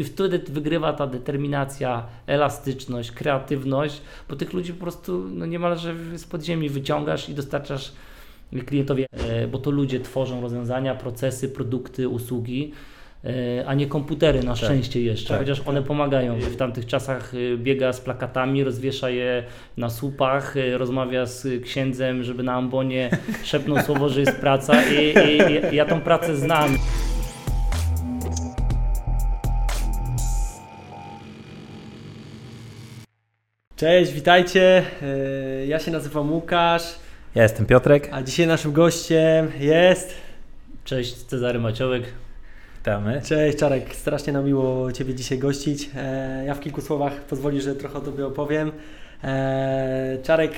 I wtedy wygrywa ta determinacja, elastyczność, kreatywność, bo tych ludzi po prostu no niemalże z podziemi wyciągasz i dostarczasz klientowi, e, bo to ludzie tworzą rozwiązania, procesy, produkty, usługi e, a nie komputery na tak. szczęście jeszcze, tak, chociaż one pomagają. W tamtych czasach e, biega z plakatami, rozwiesza je na słupach, rozmawia z księdzem, żeby na ambonie szepnął słowo, że jest praca i, i, i ja tą pracę znam. Cześć, witajcie. Ja się nazywam Łukasz. Ja jestem Piotrek. A dzisiaj naszym gościem jest. Cześć, Cezary Maciołek. Witamy. Cześć Czarek, strasznie nam miło Ciebie dzisiaj gościć. E, ja w kilku słowach pozwoli, że trochę o Tobie opowiem. E, Czarek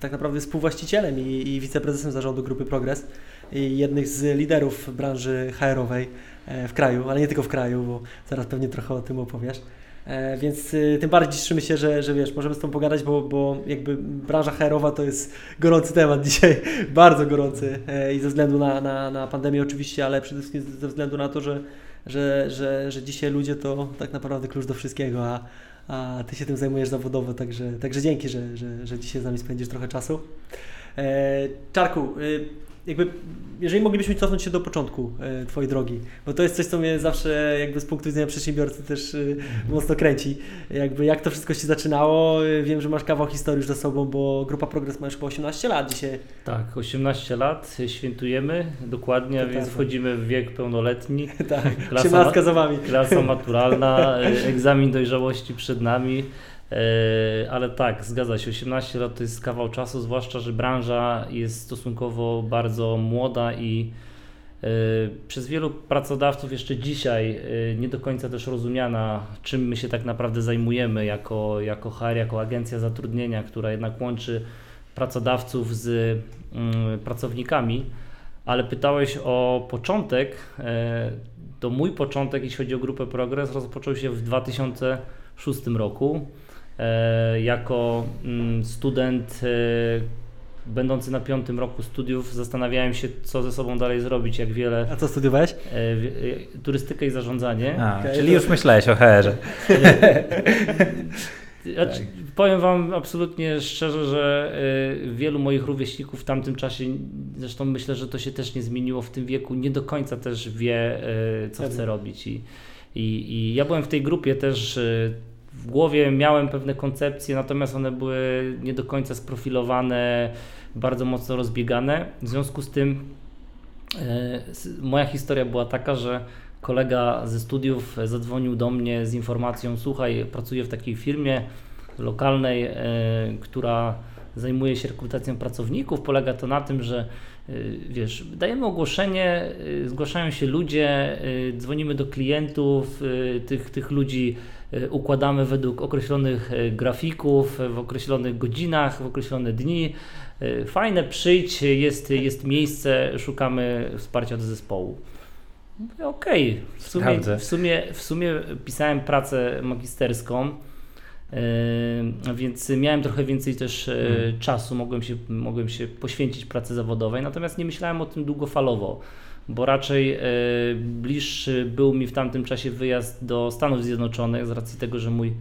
tak naprawdę jest współwłaścicielem i, wiceprezesem zarządu Grupy Progress i jednych z liderów branży HR-owej e, w kraju, ale nie tylko w kraju, bo zaraz pewnie trochę o tym opowiesz. E, więc y, tym bardziej cieszymy się, że, że wiesz, możemy z tą pogadać, bo, bo jakby branża HR-owa to jest gorący temat dzisiaj, bardzo gorący e, i ze względu na, na, na pandemię oczywiście, ale przede wszystkim ze względu na to, że, że, że, że dzisiaj ludzie to tak naprawdę klucz do wszystkiego, a, a Ty się tym zajmujesz zawodowo, także, także dzięki, że, że, że dzisiaj z nami spędzisz trochę czasu. E, Czarku, y, jakby, jeżeli moglibyśmy cofnąć się do początku e, Twojej drogi, bo to jest coś, co mnie zawsze jakby z punktu widzenia przedsiębiorcy też e, mocno kręci. Jakby jak to wszystko się zaczynało, e, wiem, że masz kawał historii już za sobą, bo Grupa Progres ma już chyba 18 lat dzisiaj. Tak, 18 lat świętujemy dokładnie, więc tak. wchodzimy w wiek pełnoletni. tak, klasa, za Wami. Klasa maturalna, egzamin dojrzałości przed nami. E, ale tak, zgadza się, 18 lat to jest kawał czasu, zwłaszcza, że branża jest stosunkowo bardzo młoda i e, przez wielu pracodawców jeszcze dzisiaj e, nie do końca też rozumiana, czym my się tak naprawdę zajmujemy jako, jako HR, jako agencja zatrudnienia, która jednak łączy pracodawców z mm, pracownikami. Ale pytałeś o początek. To mój początek, jeśli chodzi o grupę Progress, rozpoczął się w 2006 roku. E, jako mm, student e, będący na piątym roku studiów zastanawiałem się, co ze sobą dalej zrobić, jak wiele... A co studiowałeś? E, turystykę i zarządzanie. A, okay, czyli to... już myślałeś o HR-ze. Znaczy, powiem Wam absolutnie szczerze, że wielu moich rówieśników w tamtym czasie, zresztą myślę, że to się też nie zmieniło w tym wieku, nie do końca też wie, co chce robić. I, i, i ja byłem w tej grupie też w głowie miałem pewne koncepcje, natomiast one były nie do końca sprofilowane, bardzo mocno rozbiegane. W związku z tym e, moja historia była taka, że kolega ze studiów zadzwonił do mnie z informacją: Słuchaj, pracuję w takiej firmie lokalnej, e, która zajmuje się rekrutacją pracowników. Polega to na tym, że e, wiesz, dajemy ogłoszenie, zgłaszają się ludzie, dzwonimy do klientów, tych, tych ludzi układamy według określonych e, grafików, w określonych godzinach, w określone dni. E, fajne, przyjdź, jest, jest miejsce, szukamy wsparcia do zespołu. Okej, okay. w, sumie, w, sumie, w sumie pisałem pracę magisterską, więc miałem trochę więcej też hmm. czasu, mogłem się, mogłem się poświęcić pracy zawodowej, natomiast nie myślałem o tym długofalowo bo raczej e, bliższy był mi w tamtym czasie wyjazd do Stanów Zjednoczonych z racji tego, że mój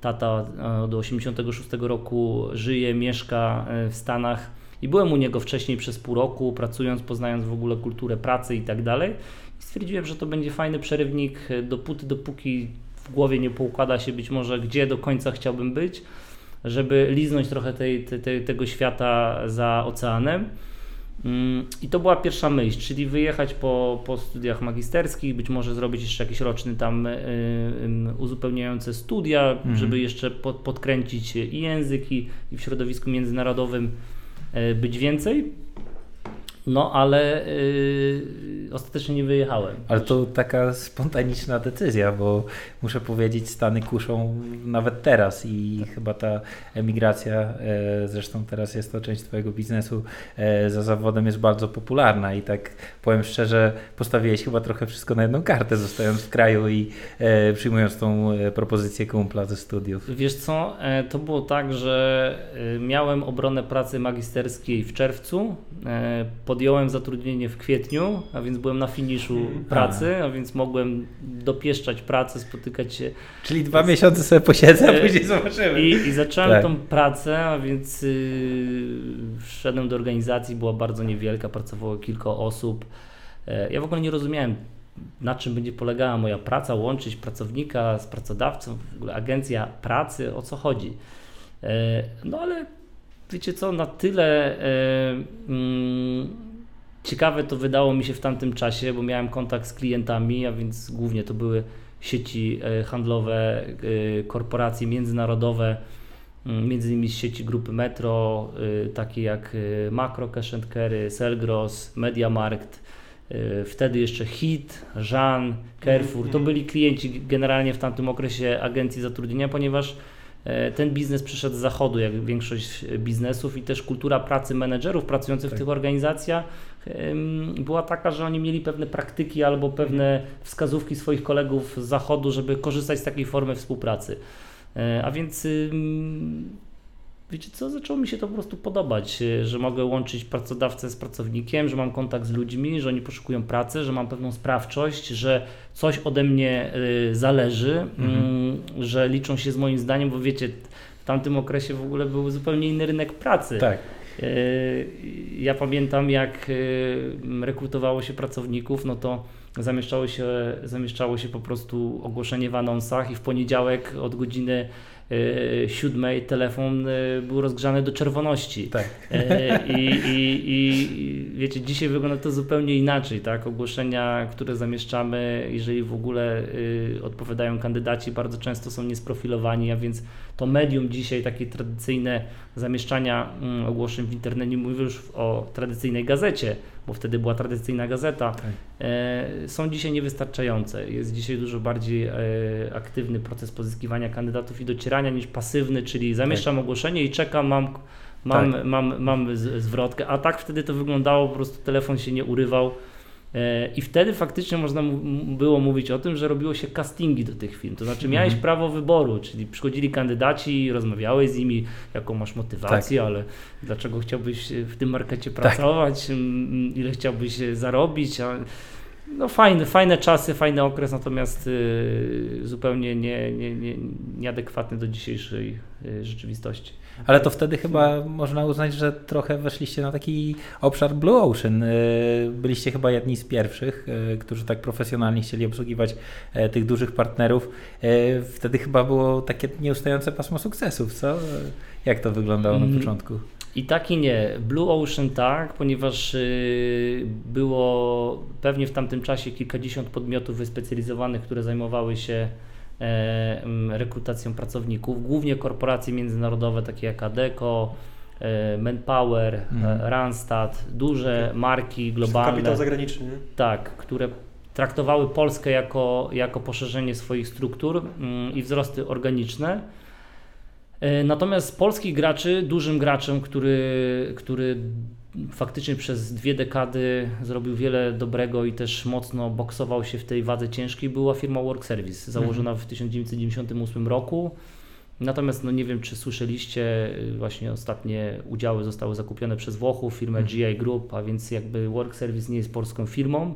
tata e, do 86 roku żyje, mieszka e, w Stanach i byłem u niego wcześniej przez pół roku, pracując, poznając w ogóle kulturę pracy i tak dalej. Stwierdziłem, że to będzie fajny przerywnik dopóty, dopóki w głowie nie poukłada się być może, gdzie do końca chciałbym być, żeby liznąć trochę tej, tej, tego świata za oceanem. Mm, I to była pierwsza myśl, czyli wyjechać po, po studiach magisterskich, być może zrobić jeszcze jakiś roczny tam y, y, uzupełniające studia, mhm. żeby jeszcze pod, podkręcić i język, i, i w środowisku międzynarodowym y, być więcej. No, ale yy, ostatecznie nie wyjechałem. Ale to taka spontaniczna decyzja, bo muszę powiedzieć, Stany kuszą nawet teraz i chyba ta emigracja, e, zresztą teraz jest to część Twojego biznesu, e, za zawodem jest bardzo popularna i tak powiem szczerze, postawiłeś chyba trochę wszystko na jedną kartę, zostając w kraju i e, przyjmując tą e, propozycję kumpla ze studiów. Wiesz co, e, to było tak, że e, miałem obronę pracy magisterskiej w czerwcu, po podjąłem zatrudnienie w kwietniu, a więc byłem na finiszu Mhm. pracy, a więc mogłem dopieszczać pracę, spotykać się Czyli dwa miesiące sobie posiedzę, a E, później zobaczymy. i, i zacząłem Tak. tą pracę, a więc yy, wszedłem do organizacji, była bardzo niewielka, pracowało kilka osób. E, ja w ogóle nie rozumiałem, na czym będzie polegała moja praca, łączyć pracownika z pracodawcą, w ogóle agencja pracy, o co chodzi. E, no ale wiecie co, na tyle e, mm, ciekawe to wydało mi się w tamtym czasie, bo miałem kontakt z klientami, a więc głównie to były sieci e, handlowe, e, korporacje międzynarodowe, mm, między innymi z sieci grupy Metro, takie jak Makro, Cash and Carry, Selgros, Mediamarkt, wtedy jeszcze Hit, Jean, Carrefour. To Mhm. byli klienci generalnie w tamtym okresie agencji zatrudnienia, ponieważ ten biznes przyszedł z zachodu, jak większość biznesów i też kultura pracy menedżerów pracujących Tak. w tych organizacjach była taka, że oni mieli pewne praktyki albo pewne wskazówki swoich kolegów z zachodu, żeby korzystać z takiej formy współpracy. E, A więc wiecie co, zaczęło mi się to po prostu podobać, e, że mogę łączyć pracodawcę z pracownikiem, że mam kontakt z ludźmi, że oni poszukują pracy, że mam pewną sprawczość, że coś ode mnie y, zależy, Mhm. ym, że liczą się z moim zdaniem, bo wiecie, w tamtym okresie w ogóle był zupełnie inny rynek pracy. Tak. E, Ja pamiętam, jak e, rekrutowało się pracowników, no to zamieszczało się, zamieszczało się po prostu ogłoszenie w anonsach i w poniedziałek od godziny e, siódmej telefon e, był rozgrzany do czerwoności. Tak. E, I, i, I wiecie, dzisiaj wygląda to zupełnie inaczej, tak? Ogłoszenia, które zamieszczamy, jeżeli w ogóle odpowiadają kandydaci, bardzo często są niesprofilowani, a więc to medium dzisiaj, takie tradycyjne zamieszczania mm, ogłoszeń w internecie, nie mówię już o tradycyjnej gazecie, bo wtedy była tradycyjna gazeta, Tak. e, są dzisiaj niewystarczające. Jest dzisiaj dużo bardziej e, aktywny proces pozyskiwania kandydatów i docierania niż pasywny, czyli zamieszczam ogłoszenie i czekam, mam, mam, Tak. mam, mam z- zwrotkę. A tak wtedy to wyglądało, po prostu telefon się nie urywał. E, I wtedy faktycznie można było mówić o tym, że robiło się castingi do tych firm. To znaczy miałeś Mhm. prawo wyboru, czyli przychodzili kandydaci, rozmawiałeś z nimi, jaką masz motywację, Tak. ale dlaczego chciałbyś w tym markecie pracować, m, ile chciałbyś zarobić. A, no fajne, fajne czasy, fajny okres, natomiast zupełnie nie, nie, nie, nieadekwatny do dzisiejszej rzeczywistości. Ale to wtedy chyba można uznać, że trochę weszliście na taki obszar Blue Ocean. E, Byliście chyba jedni z pierwszych, e, którzy tak profesjonalnie chcieli obsługiwać e, tych dużych partnerów. E, Wtedy chyba było takie nieustające pasmo sukcesów, co? Jak to wyglądało na Mm. początku? I tak i nie. Blue Ocean tak, ponieważ y, było pewnie w tamtym czasie kilkadziesiąt podmiotów wyspecjalizowanych, które zajmowały się rekrutacją pracowników, głównie korporacje międzynarodowe takie jak Adecco, e, Manpower, Mhm. e, Randstad, duże marki globalne. Kapitał zagraniczny. Tak, które traktowały Polskę jako, jako poszerzenie swoich struktur i wzrosty organiczne. E, Natomiast z polskich graczy, dużym graczem, który, który faktycznie przez dwie dekady zrobił wiele dobrego i też mocno boksował się w tej wadze ciężkiej, była firma Work Service, założona w 1998 roku. Natomiast no nie wiem, czy słyszeliście, y, właśnie ostatnie udziały zostały zakupione przez Włochów, firmę Mhm. GI Group, a więc jakby Work Service nie jest polską firmą.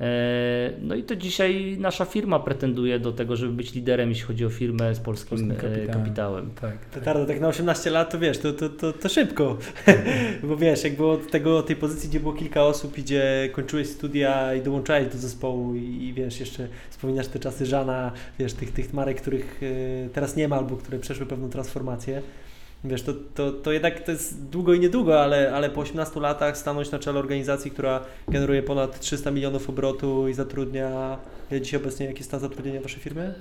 E, No i to dzisiaj nasza firma pretenduje do tego, żeby być liderem, jeśli chodzi o firmę z polskim Polskim e, kapitałem. kapitałem. Tak. Petardo, tak na 18 lat to wiesz, to, to, to, to szybko. Bo wiesz, jak było tego, tej pozycji, gdzie było kilka osób i gdzie kończyłeś studia i dołączałeś do zespołu i, i wiesz, jeszcze wspominasz te czasy Żana, wiesz, tych, tych marek, których e, teraz nie ma albo które przeszły pewną transformację. Wiesz, to, to, to jednak to jest długo i niedługo, ale, ale po 18 latach stanąć na czele organizacji, która generuje ponad 300 milionów obrotu i zatrudnia, dzisiaj obecnie, jaki stan zatrudnienia Waszej firmy?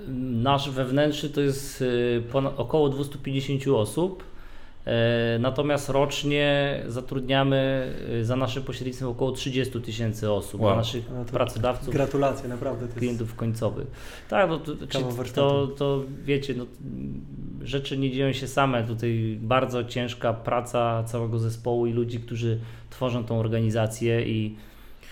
Nasz wewnętrzny to jest y, ponad, około 250 osób. E, Natomiast rocznie zatrudniamy y, za naszym pośrednictwem około 30 tysięcy osób, Wow. dla naszych No pracodawców, Gratulacje, naprawdę. To jest... klientów końcowych. Tak, no to, to, to wiecie, no, rzeczy nie dzieją się same. Tutaj bardzo ciężka praca całego zespołu i ludzi, którzy tworzą tą organizację i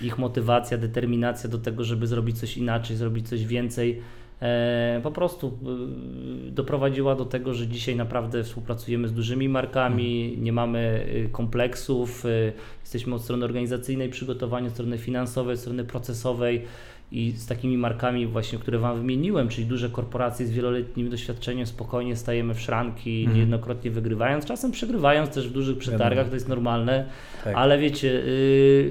ich motywacja, determinacja do tego, żeby zrobić coś inaczej, zrobić coś więcej. E, po prostu e, doprowadziła do tego, że dzisiaj naprawdę współpracujemy z dużymi markami, nie mamy e, kompleksów, e, jesteśmy od strony organizacyjnej przygotowani, od strony finansowej, od strony procesowej i z takimi markami właśnie, które Wam wymieniłem, czyli duże korporacje z wieloletnim doświadczeniem, spokojnie stajemy w szranki, Mhm. niejednokrotnie wygrywając, czasem przegrywając też w dużych przetargach, to jest normalne, Tak. ale wiecie, yy,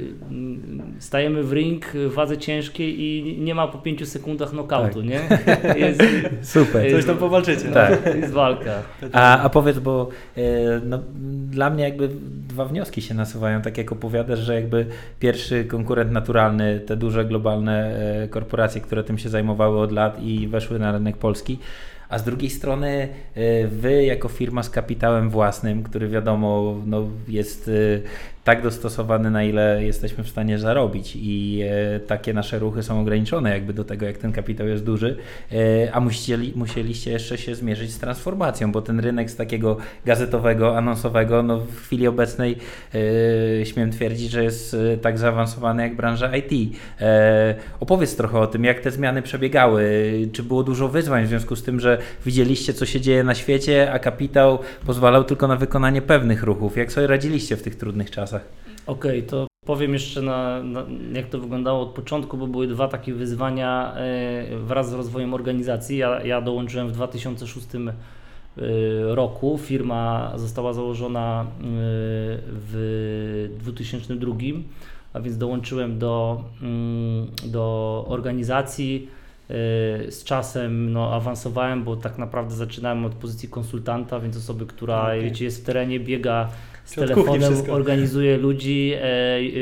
stajemy w ring w wadze ciężkiej i nie ma po pięciu sekundach knockoutu, Tak. nie? Jest, Super. Coś tam powalczycie. no. Tak. jest walka. A, a powiedz, bo e, no, dla mnie jakby dwa wnioski się nasuwają, tak jak opowiadasz, że jakby pierwszy konkurent naturalny, te duże globalne e, korporacje, które tym się zajmowały od lat i weszły na rynek polski, a z drugiej strony e, wy jako firma z kapitałem własnym, który wiadomo no, jest e, tak dostosowany, na ile jesteśmy w stanie zarobić i e, takie nasze ruchy są ograniczone jakby do tego, jak ten kapitał jest duży, e, a musieli, musieliście jeszcze się zmierzyć z transformacją, bo ten rynek z takiego gazetowego, anonsowego, no w chwili obecnej e, śmiem twierdzić, że jest tak zaawansowany jak branża IT. Opowiedz trochę o tym, jak te zmiany przebiegały, czy było dużo wyzwań w związku z tym, że widzieliście, co się dzieje na świecie, a kapitał pozwalał tylko na wykonanie pewnych ruchów. Jak sobie radziliście w tych trudnych czasach? Okej, to powiem jeszcze na, na, jak to wyglądało od początku, bo były dwa takie wyzwania e, wraz z rozwojem organizacji. Ja, ja dołączyłem w 2006 e, roku. Firma została założona e, w 2002, a więc dołączyłem do, mm, do organizacji. Z czasem no, awansowałem, bo tak naprawdę zaczynałem od pozycji konsultanta, więc osoby, która Okej. wiecie, jest w terenie, biega z telefonem, organizuje ludzi, e,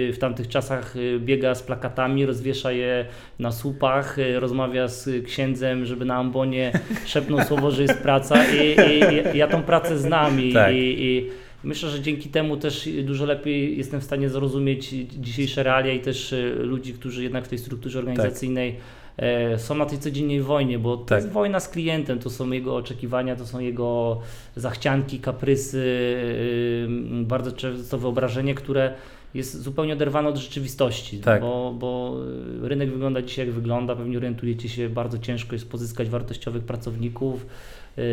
e, w tamtych czasach e, biega z plakatami, rozwiesza je na słupach, rozmawia z księdzem, żeby na ambonie szepnął słowo, że jest praca i, i, ja tą pracę znam i, Tak. i, myślę, że dzięki temu też dużo lepiej jestem w stanie zrozumieć dzisiejsze realia i też ludzi, którzy jednak w tej strukturze organizacyjnej e, są na tej codziennej wojnie, bo to Tak. jest wojna z klientem, to są jego oczekiwania, to są jego zachcianki, kaprysy, yy, bardzo często wyobrażenie, które jest zupełnie oderwane od rzeczywistości, Tak. bo, bo rynek wygląda dzisiaj jak wygląda, pewnie orientujecie się, bardzo ciężko jest pozyskać wartościowych pracowników, yy,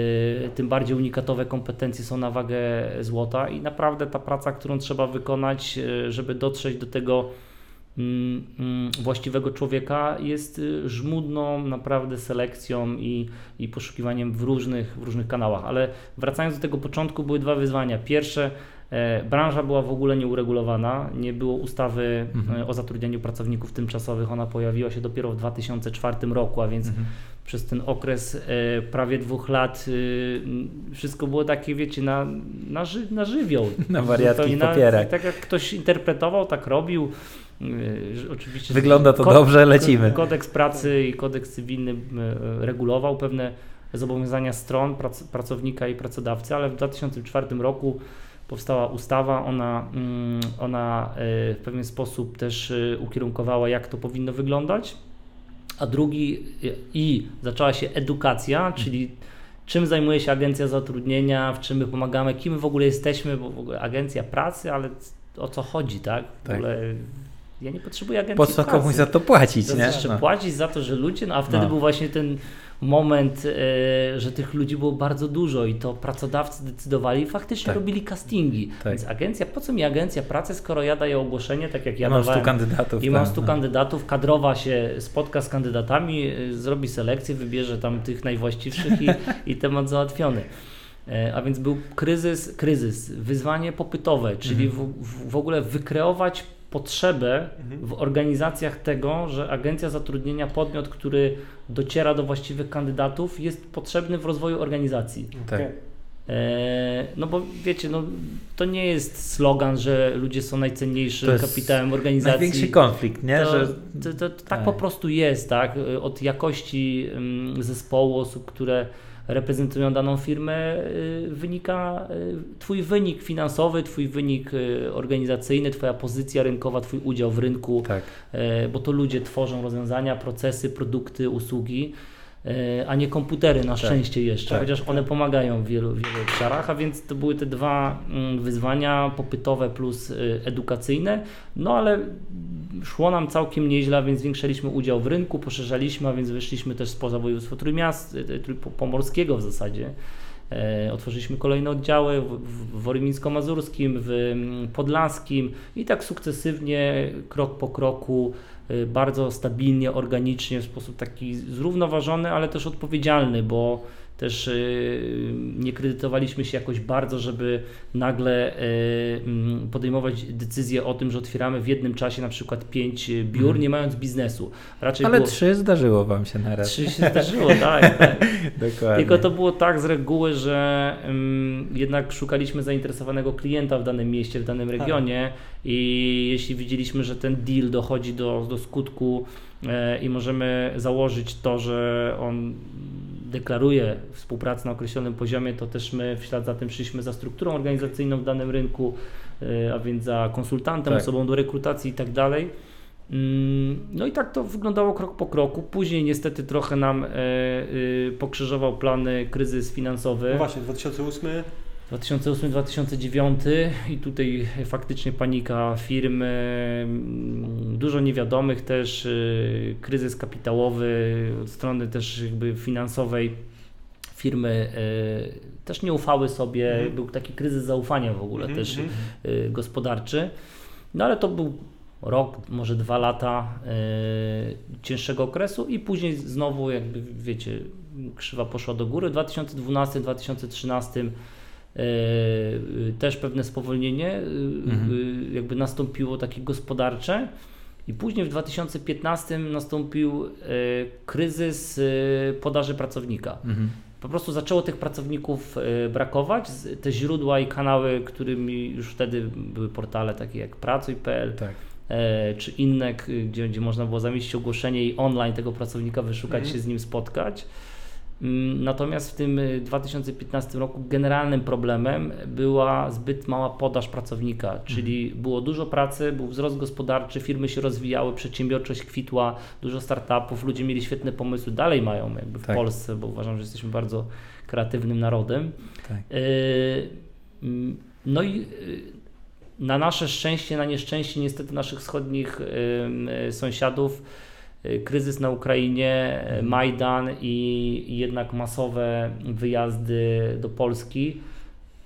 tym bardziej unikatowe kompetencje są na wagę złota i naprawdę ta praca, którą trzeba wykonać, yy, żeby dotrzeć do tego właściwego człowieka jest y, żmudną naprawdę selekcją i, i poszukiwaniem w różnych, w różnych kanałach. Ale wracając do tego początku, były dwa wyzwania. Pierwsze, e, branża była w ogóle nieuregulowana, nie było ustawy Mhm. e, o zatrudnianiu pracowników tymczasowych, ona pojawiła się dopiero w 2004 roku, a więc Mhm. przez ten okres e, prawie dwóch lat m, wszystko było takie, wiecie, na, na, ży, na żywioł. Na wariatki papierach. tak jak ktoś interpretował, tak robił. Y, że Oczywiście Wygląda to dobrze, lecimy. Kodeks pracy i kodeks cywilny y, regulował pewne zobowiązania stron, prac, pracownika i pracodawcy, ale w 2004 roku powstała ustawa, ona, mm, ona y, w pewien sposób też ukierunkowała, jak to powinno wyglądać. A drugi i zaczęła się edukacja, czyli czym zajmuje się agencja zatrudnienia, w czym my pomagamy, kim w ogóle jesteśmy, bo w ogóle agencja pracy, ale o co chodzi, tak? W Tak. ogóle ja nie potrzebuję agencji Po co pracy. komuś za to płacić, Teraz nie? jeszcze No. płacić za to, że ludzie, no a wtedy No. był właśnie ten moment, e, że tych ludzi było bardzo dużo i to pracodawcy decydowali i faktycznie Tak. robili castingi. Tak. Więc agencja, po co mi agencja pracy, skoro ja daję ogłoszenie, tak jak ja mam stu dawałem, kandydatów. i mam tam, 100 no. kandydatów, kadrowa się spotka z kandydatami, y, zrobi selekcję, wybierze tam tych najwłaściwszych i, i temat załatwiony. E, A więc był kryzys, kryzys, wyzwanie popytowe, czyli Mhm. w, w ogóle wykreować potrzebę Mhm. w organizacjach tego, że agencja zatrudnienia, podmiot, który dociera do właściwych kandydatów, jest potrzebny w rozwoju organizacji. Tak. E, No bo wiecie, no, to nie jest slogan, że ludzie są najcenniejszym kapitałem organizacji. Największy konflikt, nie? To, Że... to, to, tak tak. po prostu jest, tak? Od jakości ym, zespołu osób, które reprezentują daną firmę, y, wynika y, Twój wynik finansowy, Twój wynik y, organizacyjny, Twoja pozycja rynkowa, Twój udział w rynku, Tak. y, bo to ludzie tworzą rozwiązania, procesy, produkty, usługi. Y, A nie komputery na szczęście jeszcze, tak, chociaż one pomagają w wielu, wielu obszarach, a więc to były te dwa mm, wyzwania popytowe plus y, edukacyjne, no ale szło nam całkiem nieźle, a więc zwiększaliśmy udział w rynku, poszerzaliśmy, a więc wyszliśmy też spoza województwa Trójmiast, y, Trójpomorskiego w zasadzie. E, otworzyliśmy kolejne oddziały w, Worymińsko-Mazurskim, w mm, Podlaskim i tak sukcesywnie, krok po kroku, bardzo stabilnie, organicznie, w sposób taki zrównoważony, ale też odpowiedzialny, bo też y, nie kredytowaliśmy się jakoś bardzo, żeby nagle y, mm, podejmować decyzję o tym, że otwieramy w jednym czasie na przykład pięć biur, mm. nie mając biznesu. Raczej Ale było... trzy zdarzyło Wam się na raz. Trzy się zdarzyło, tak. tak. Dokładnie. Tylko to było tak z reguły, że um, jednak szukaliśmy zainteresowanego klienta w danym mieście, w danym tak. regionie i jeśli widzieliśmy, że ten deal dochodzi do, do skutku e, i możemy założyć to, że on deklaruje współpracę na określonym poziomie, to też my w ślad za tym szliśmy za strukturą organizacyjną w danym rynku, e, a więc za konsultantem, tak. osobą do rekrutacji i tak dalej. Mm, no i tak to wyglądało krok po kroku. Później niestety trochę nam e, e, pokrzyżował plany kryzys finansowy. No właśnie, 2008 2008-2009 i tutaj faktycznie panika firm, mm, dużo niewiadomych też, y, kryzys kapitałowy od strony też jakby finansowej firmy y, też nie ufały sobie, mhm. był taki kryzys zaufania w ogóle mhm, też mhm. Gospodarczy, no ale to był rok, może dwa lata cięższego okresu i później znowu jakby wiecie, krzywa poszła do góry. W 2012-2013 E, też pewne spowolnienie e, mhm. jakby nastąpiło takie gospodarcze. I później w 2015 nastąpił e, kryzys podaży pracownika. Mhm. Po prostu zaczęło tych pracowników brakować. Te źródła i kanały, którymi już wtedy były portale takie jak Pracuj.pl, tak. czy inne, gdzie, gdzie można było zamieścić ogłoszenie i online tego pracownika wyszukać, mhm. się z nim spotkać natomiast w tym 2015 y, roku generalnym problemem była zbyt mała podaż pracownika, czyli mhm. było dużo pracy, był wzrost gospodarczy, firmy się rozwijały, przedsiębiorczość kwitła, dużo startupów, ludzie mieli świetne pomysły, dalej mają jakby w tak. Polsce, bo uważam, że jesteśmy bardzo kreatywnym narodem. Tak. Y, mm, no i y, na nasze szczęście, na nieszczęście niestety naszych wschodnich sąsiadów kryzys na Ukrainie, y, Majdan i jednak masowe wyjazdy do Polski.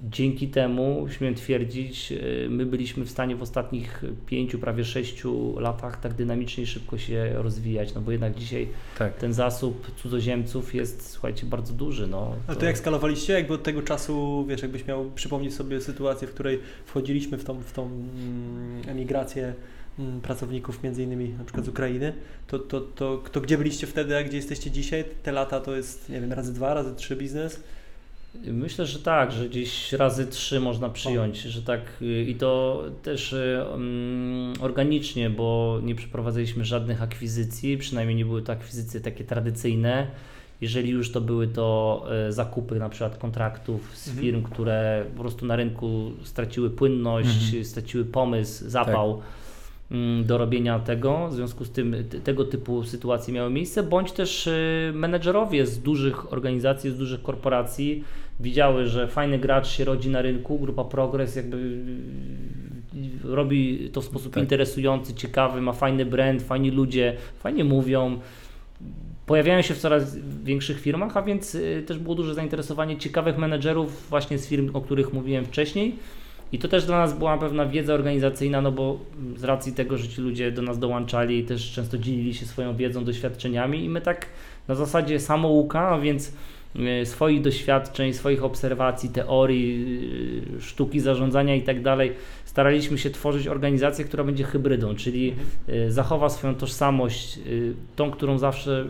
Dzięki temu, śmiem twierdzić, y, my byliśmy w stanie w ostatnich pięciu, prawie sześciu latach tak dynamicznie i szybko się rozwijać, no bo jednak dzisiaj tak. ten zasób cudzoziemców jest, słuchajcie, bardzo duży. No, to... A to jak skalowaliście? Jakby od tego czasu, wiesz, jakbyś miał przypomnieć sobie sytuację, w której wchodziliśmy w tą, w tą mm, emigrację pracowników, między innymi na przykład z Ukrainy, to, to, to, to gdzie byliście wtedy, a gdzie jesteście dzisiaj? Te lata to jest, nie wiem, razy dwa, razy trzy biznes? Myślę, że tak, że gdzieś razy trzy można przyjąć, że tak y, i to też um, organicznie, bo nie przeprowadzaliśmy żadnych akwizycji, przynajmniej nie były to akwizycje takie tradycyjne. Jeżeli już to były to e, zakupy na przykład kontraktów z mhm. firm, które po prostu na rynku straciły płynność, mhm. straciły pomysł, zapał. Tak Mm, do robienia tego, w związku z tym tego typu sytuacje miały miejsce, bądź też y, menedżerowie z dużych organizacji, z dużych korporacji widziały, że fajny gracz się rodzi na rynku, grupa Progress jakby y, robi to w sposób tak. interesujący, ciekawy, ma fajny brand, fajni ludzie, fajnie mówią, pojawiają się w coraz większych firmach, a więc y, też było duże zainteresowanie ciekawych menedżerów właśnie z firm, o których mówiłem wcześniej, i to też dla nas była pewna wiedza organizacyjna, no bo z racji tego, że ci ludzie do nas dołączali i też często dzielili się swoją wiedzą, doświadczeniami i my tak na zasadzie samouka, a więc e, swoich doświadczeń, swoich obserwacji, teorii, e, sztuki zarządzania i tak dalej, staraliśmy się tworzyć organizację, która będzie hybrydą, czyli e, zachowa swoją tożsamość, tą, którą zawsze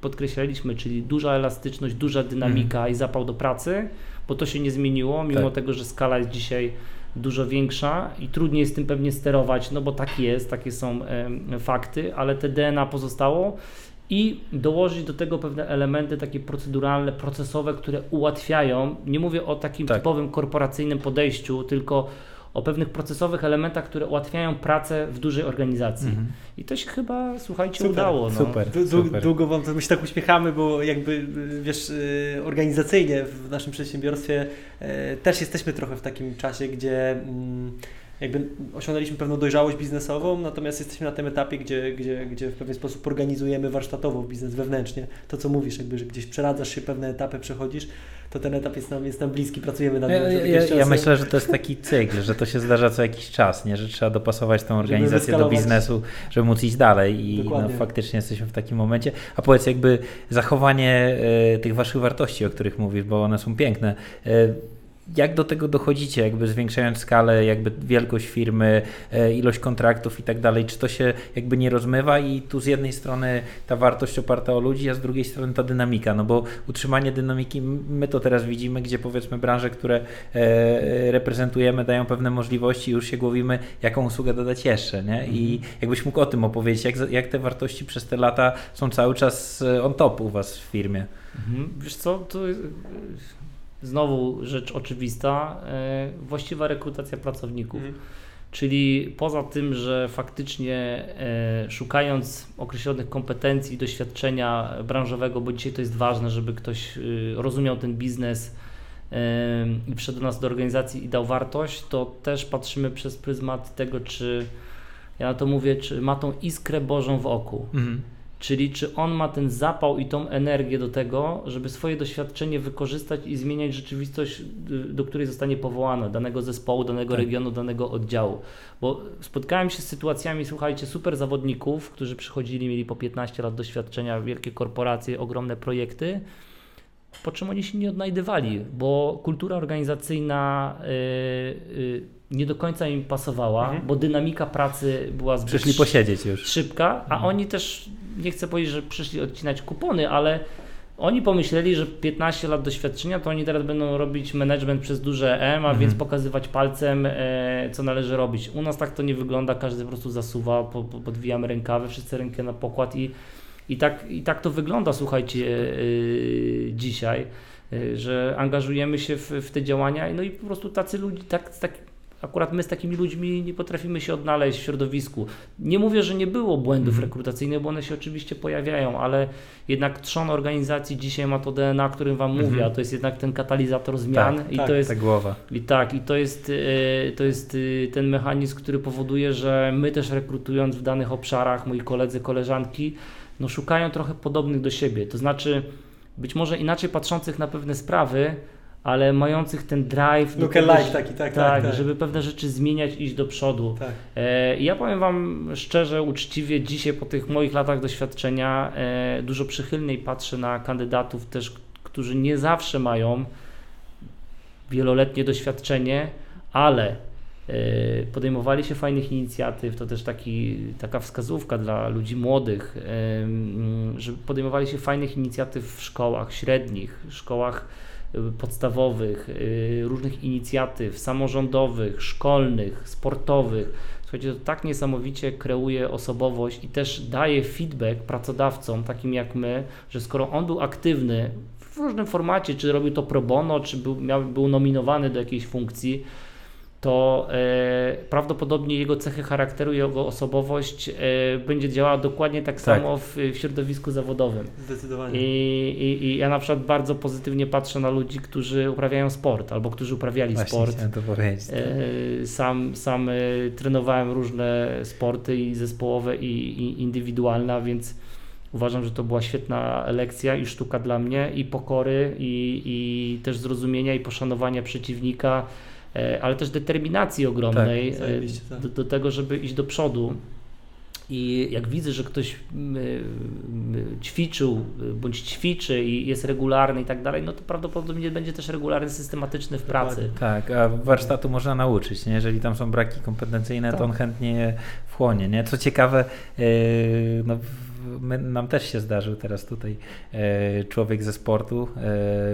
podkreślaliśmy, czyli duża elastyczność, duża dynamika mhm. i zapał do pracy, bo to się nie zmieniło, mimo tak. tego, że skala jest dzisiaj dużo większa i trudniej jest tym pewnie sterować, no bo tak jest, takie są fakty, ale te DNA pozostało i dołożyć do tego pewne elementy takie proceduralne, procesowe, które ułatwiają, nie mówię o takim tak. typowym korporacyjnym podejściu, tylko o pewnych procesowych elementach, które ułatwiają pracę w dużej organizacji. Mm -hmm. I to się chyba, słuchajcie, super, udało. No. Super, super. Długo wam to my się tak uśmiechamy, bo jakby, wiesz, y, organizacyjnie w naszym przedsiębiorstwie y, też jesteśmy trochę w takim czasie, gdzie mm, jakby osiągnęliśmy pewną dojrzałość biznesową, natomiast jesteśmy na tym etapie, gdzie, gdzie, gdzie w pewien sposób organizujemy warsztatowo biznes wewnętrznie. To, co mówisz, jakby, że gdzieś przeradzasz się, pewne etapy przechodzisz, to ten etap jest nam, jest nam bliski, pracujemy nad nim. Ja, ja, ja myślę, że to jest taki cykl, że to się zdarza co jakiś czas, nie? że trzeba dopasować tą organizację do biznesu, żeby móc iść dalej i no, faktycznie jesteśmy w takim momencie. A powiedz jakby zachowanie y, tych waszych wartości, o których mówisz, bo one są piękne. Y, jak do tego dochodzicie, jakby zwiększając skalę, jakby wielkość firmy, e, ilość kontraktów i tak dalej, czy to się jakby nie rozmywa i tu z jednej strony ta wartość oparta o ludzi, a z drugiej strony ta dynamika, no bo utrzymanie dynamiki, my to teraz widzimy, gdzie powiedzmy branże, które e, reprezentujemy dają pewne możliwości i już się głowimy, jaką usługę dodać jeszcze, nie? I mhm. jakbyś mógł o tym opowiedzieć, jak, jak te wartości przez te lata są cały czas e, on top u Was w firmie? Mhm. Wiesz co, to znowu rzecz oczywista, e, właściwa rekrutacja pracowników. Mhm. Czyli poza tym, że faktycznie e, szukając określonych kompetencji, doświadczenia branżowego, bo dzisiaj to jest ważne, żeby ktoś y, rozumiał ten biznes i przyszedł do nas do organizacji i dał wartość, to też patrzymy przez pryzmat tego, czy ja na to mówię, czy ma tą iskrę Bożą w oku. Mhm. Czyli czy on ma ten zapał i tą energię do tego, żeby swoje doświadczenie wykorzystać i zmieniać rzeczywistość, y, do której zostanie powołana, danego zespołu, danego tak. regionu, danego oddziału. Bo spotkałem się z sytuacjami, słuchajcie, super zawodników, którzy przychodzili, mieli po 15 lat doświadczenia, wielkie korporacje, ogromne projekty, po czym oni się nie odnajdywali, bo kultura organizacyjna yy, yy, nie do końca im pasowała, mhm. bo dynamika pracy była zbyt Przyszli posiedzieć już. szybka, a mhm. oni też nie chcę powiedzieć, że przyszli odcinać kupony, ale oni pomyśleli, że 15 lat doświadczenia, to oni teraz będą robić management przez duże M, a mhm. więc pokazywać palcem, e, co należy robić. U nas tak to nie wygląda, każdy po prostu zasuwa, po, po, podwijamy rękawy, wszyscy rękę na pokład i, i, tak, i tak to wygląda, słuchajcie, e, e, dzisiaj, e, że angażujemy się w, w, te działania, no i po prostu tacy ludzie, tak, tak Akurat my z takimi ludźmi nie potrafimy się odnaleźć w środowisku. Nie mówię, że nie było błędów mm. rekrutacyjnych, bo one się oczywiście pojawiają, ale jednak trzon organizacji dzisiaj ma to DNA, o którym Wam mm -hmm. mówię, mhm. a to jest jednak ten katalizator zmian tak, i tak, to jest ta głowa. I tak, i to jest, e, to jest e, ten mechanizm, który powoduje, że my też rekrutując w danych obszarach, moi koledzy, koleżanki, no szukają trochę podobnych do siebie. To znaczy, być może inaczej patrzących na pewne sprawy, ale mających ten drive. Look alike taki, tak, tak, tak, tak, żeby pewne rzeczy zmieniać, iść do przodu. Tak. E, ja powiem Wam szczerze, uczciwie, dzisiaj po tych moich latach doświadczenia e, dużo przychylniej patrzę na kandydatów też, którzy nie zawsze mają wieloletnie doświadczenie, ale e, podejmowali się fajnych inicjatyw, to też taki, taka wskazówka dla ludzi młodych, e, że podejmowali się fajnych inicjatyw w szkołach średnich, szkołach podstawowych, y, różnych inicjatyw samorządowych, szkolnych, sportowych. Słuchajcie, to tak niesamowicie kreuje osobowość i też daje feedback pracodawcom, takim jak my, że skoro on był aktywny w różnym formacie, czy robił to pro bono, czy był, miał, był nominowany do jakiejś funkcji, to e, prawdopodobnie jego cechy charakteru, jego osobowość e, będzie działała dokładnie tak, tak. samo w, w, środowisku zawodowym. Zdecydowanie. I, i, I, ja na przykład bardzo pozytywnie patrzę na ludzi, którzy uprawiają sport albo którzy uprawiali Właśnie sport. to powiedzieć. E, sam sam e, trenowałem różne sporty i zespołowe i, i indywidualne, więc uważam, że to była świetna lekcja i sztuka dla mnie i pokory i, i też zrozumienia i poszanowania przeciwnika ale też determinacji ogromnej tak, e, tak. Do, do, tego, żeby iść do przodu. I jak widzę, że ktoś ćwiczył bądź ćwiczy i jest regularny i tak dalej, no to prawdopodobnie będzie też regularny, systematyczny w pracy. Tak, a warsztatu można nauczyć, nie? jeżeli tam są braki kompetencyjne, tak. to on chętnie je wchłonie. Nie? Co ciekawe, e, no, my, nam też się zdarzył teraz tutaj człowiek ze sportu,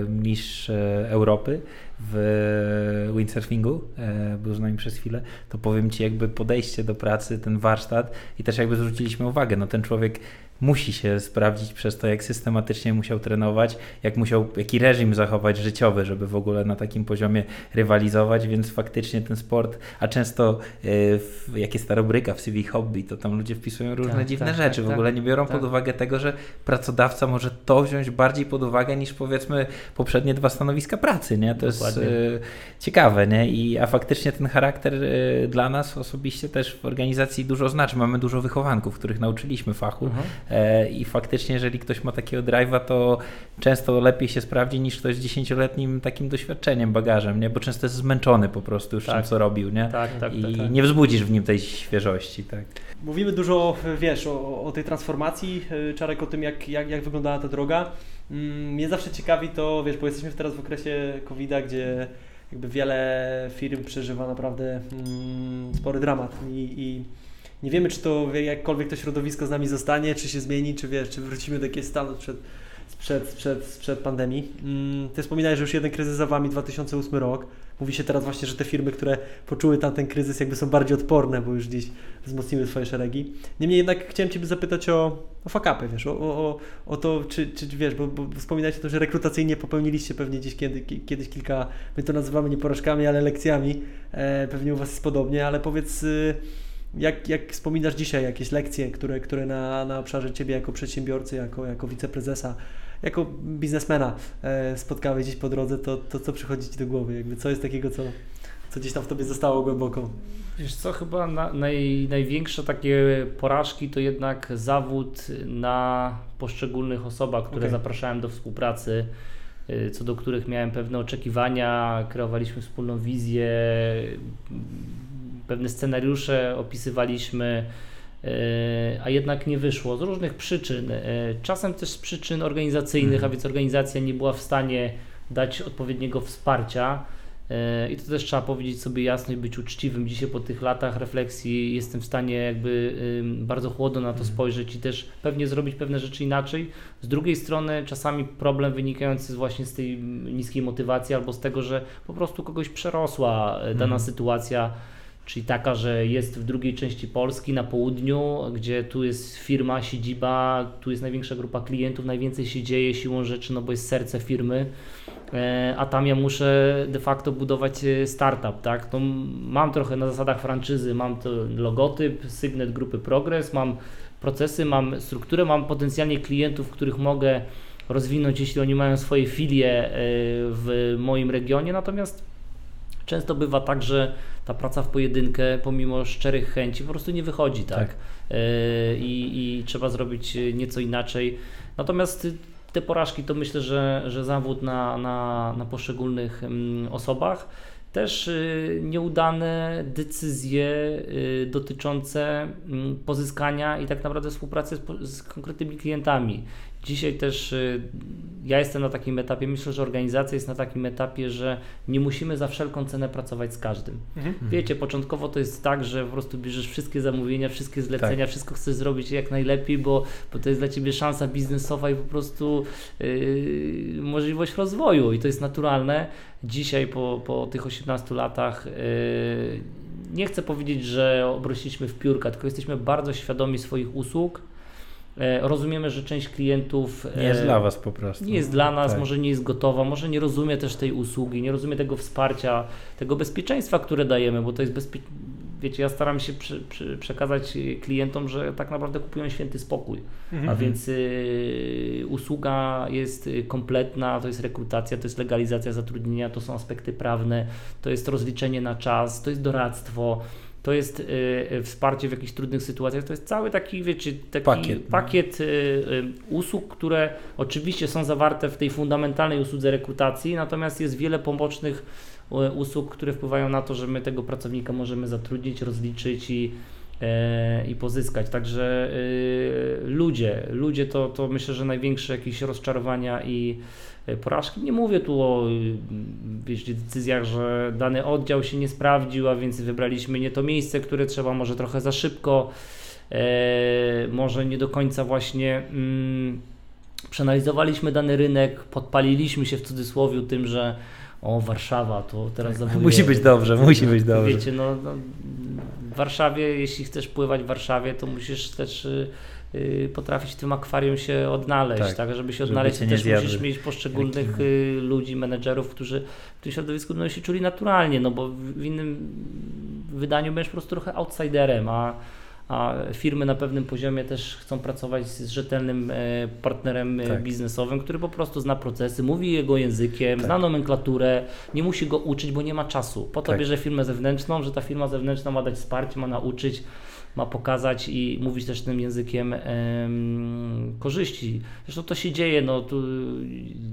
mistrz Europy, w windsurfingu, e, był z nami przez chwilę, to powiem Ci jakby podejście do pracy, ten warsztat i też jakby zwróciliśmy uwagę, no ten człowiek musi się sprawdzić przez to, jak systematycznie musiał trenować, jak musiał, jaki reżim zachować życiowy, żeby w ogóle na takim poziomie rywalizować, więc faktycznie ten sport, a często y, jak jest ta rubryka w CV Hobby, to tam ludzie wpisują różne tak, dziwne tak, rzeczy, tak, w ogóle nie biorą tak. pod uwagę tego, że pracodawca może to wziąć bardziej pod uwagę niż powiedzmy poprzednie dwa stanowiska pracy, nie? To jest y, ciekawe, nie? I, a faktycznie ten charakter y, dla nas osobiście też w organizacji dużo znaczy. Mamy dużo wychowanków, których nauczyliśmy fachu Mhm. e, i faktycznie jeżeli ktoś ma takiego drive'a, to często lepiej się sprawdzi niż ktoś z dziesięcioletnim takim doświadczeniem, bagażem, nie? Bo często jest zmęczony po prostu już Tak. tym, co robił, nie? Tak, tak, I tak. tak. nie wzbudzisz w nim tej świeżości, tak. Mówimy dużo, wiesz, o, o tej transformacji, y, Czarek, o tym, jak, jak, jak wyglądała ta droga. Mm, Mnie zawsze ciekawi to, wiesz, bo jesteśmy teraz w okresie COVID-a, gdzie jakby wiele firm przeżywa naprawdę mm, spory dramat. I, i nie wiemy, czy to jakkolwiek to środowisko z nami zostanie, czy się zmieni, czy wiesz, czy wrócimy do jakiegoś stanu sprzed, sprzed, sprzed, sprzed pandemii. Mm, Ty wspominałeś, że już jeden kryzys za Wami, 2008 rok. Mówi się teraz właśnie, że te firmy, które poczuły tamten kryzys, jakby są bardziej odporne, bo już gdzieś wzmocniły swoje szeregi. Niemniej jednak chciałem Ciebie zapytać o, o fakapy, wiesz, o, o, o, to, czy, czy wiesz, bo, bo wspominałeś o tym, że rekrutacyjnie popełniliście pewnie gdzieś kiedy, ki- kiedyś kilka, my to nazywamy nie porażkami, ale lekcjami, e, pewnie u Was jest podobnie, ale powiedz, y, jak, jak wspominasz dzisiaj jakieś lekcje, które, które na, na obszarze Ciebie jako przedsiębiorcy, jako, jako wiceprezesa, jako biznesmena e, spotkały gdzieś po drodze, to, to co przychodzi Ci do głowy? Jakby co jest takiego, co, co gdzieś tam w Tobie zostało głęboko? Wiesz co, chyba na, naj, największe takie porażki to jednak zawód na poszczególnych osobach, które Okej. zapraszałem do współpracy, y, co do których miałem pewne oczekiwania, kreowaliśmy wspólną wizję, pewne scenariusze opisywaliśmy, a jednak nie wyszło z różnych przyczyn. y, Czasem też z przyczyn organizacyjnych, Mhm. a więc organizacja nie była w stanie dać odpowiedniego wsparcia. E, I to też trzeba powiedzieć sobie jasno i być uczciwym. Dzisiaj po tych latach refleksji jestem w stanie jakby bardzo chłodno na to Mhm. spojrzeć i też pewnie zrobić pewne rzeczy inaczej. Z drugiej strony czasami problem wynikający właśnie z tej niskiej motywacji albo z tego, że po prostu kogoś przerosła e, dana Mhm. sytuacja. Czyli taka, że jest w drugiej części Polski, na południu, gdzie tu jest firma, siedziba, tu jest największa grupa klientów, najwięcej się dzieje siłą rzeczy, no bo jest serce firmy, e, a tam ja muszę de facto budować e, startup, tak? To m- mam trochę na zasadach franczyzy, mam to logotyp, sygnet grupy Progress, mam procesy, mam strukturę, mam potencjalnie klientów, których mogę rozwinąć, jeśli oni mają swoje filie e, w moim regionie, natomiast często bywa tak, że ta praca w pojedynkę, pomimo szczerych chęci, po prostu nie wychodzi, tak? Tak. E, I, I trzeba zrobić e, nieco inaczej. Natomiast y, te porażki to myślę, że, że zawód na, na, na poszczególnych mm, osobach. Też y, nieudane decyzje y, dotyczące mm, pozyskania i tak naprawdę współpracy z, z konkretnymi klientami. Dzisiaj też y, ja jestem na takim etapie, myślę, że organizacja jest na takim etapie, że nie musimy za wszelką cenę pracować z każdym. Wiecie, początkowo to jest tak, że po prostu bierzesz wszystkie zamówienia, wszystkie zlecenia, wszystko chcesz zrobić jak najlepiej, bo, bo to jest dla Ciebie szansa biznesowa i po prostu yy, możliwość rozwoju i to jest naturalne. Dzisiaj po, po tych 18 latach yy, nie chcę powiedzieć, że obrośliśmy w piórka, tylko jesteśmy bardzo świadomi swoich usług. E, Rozumiemy, że część klientów Nie jest e, dla Was po prostu. nie jest dla nas, Tak. może nie jest gotowa, może nie rozumie też tej usługi, nie rozumie tego wsparcia, tego bezpieczeństwa, które dajemy, bo to jest bezpie... Wiecie, ja staram się przy, przy, przekazać klientom, że tak naprawdę kupują święty spokój, Mhm. a więc y, usługa jest kompletna, to jest rekrutacja, to jest legalizacja zatrudnienia, to są aspekty prawne, to jest rozliczenie na czas, to jest doradztwo, to jest y, y, wsparcie w jakichś trudnych sytuacjach, to jest cały taki, wiecie, taki Pakiet, no. pakiet y, y, usług, które oczywiście są zawarte w tej fundamentalnej usłudze rekrutacji, natomiast jest wiele pobocznych y, usług, które wpływają na to, że my tego pracownika możemy zatrudnić, rozliczyć i, i pozyskać. Także y, ludzie, ludzie to, to myślę, że największe jakieś rozczarowania i e, porażki. Nie mówię tu o wiecie, decyzjach, że dany oddział się nie sprawdził, a więc wybraliśmy nie to miejsce, które trzeba, może trochę za szybko, e, może nie do końca właśnie mm, przeanalizowaliśmy dany rynek, podpaliliśmy się w cudzysłowie tym, że o Warszawa, to teraz zawoduje. Tak. Musi być dobrze, musi być dobrze. Wiecie, no, no, Warszawie, jeśli chcesz pływać w Warszawie, to musisz też y, y, potrafić w tym akwarium się odnaleźć, Tak, tak, żeby się żeby odnaleźć, nie też zjadły. musisz mieć poszczególnych y, ludzi, menedżerów, którzy w tym środowisku będą się czuli naturalnie, no bo w innym wydaniu będziesz po prostu trochę outsiderem, a, a firmy na pewnym poziomie też chcą pracować z rzetelnym e, partnerem e, Tak. biznesowym, który po prostu zna procesy, mówi jego językiem, Tak. zna nomenklaturę, nie musi go uczyć, bo nie ma czasu. Po to Tak. bierze firmę zewnętrzną, że ta firma zewnętrzna ma dać wsparcie, ma nauczyć, ma pokazać i mówić też tym językiem em, korzyści. Zresztą to się dzieje, no tu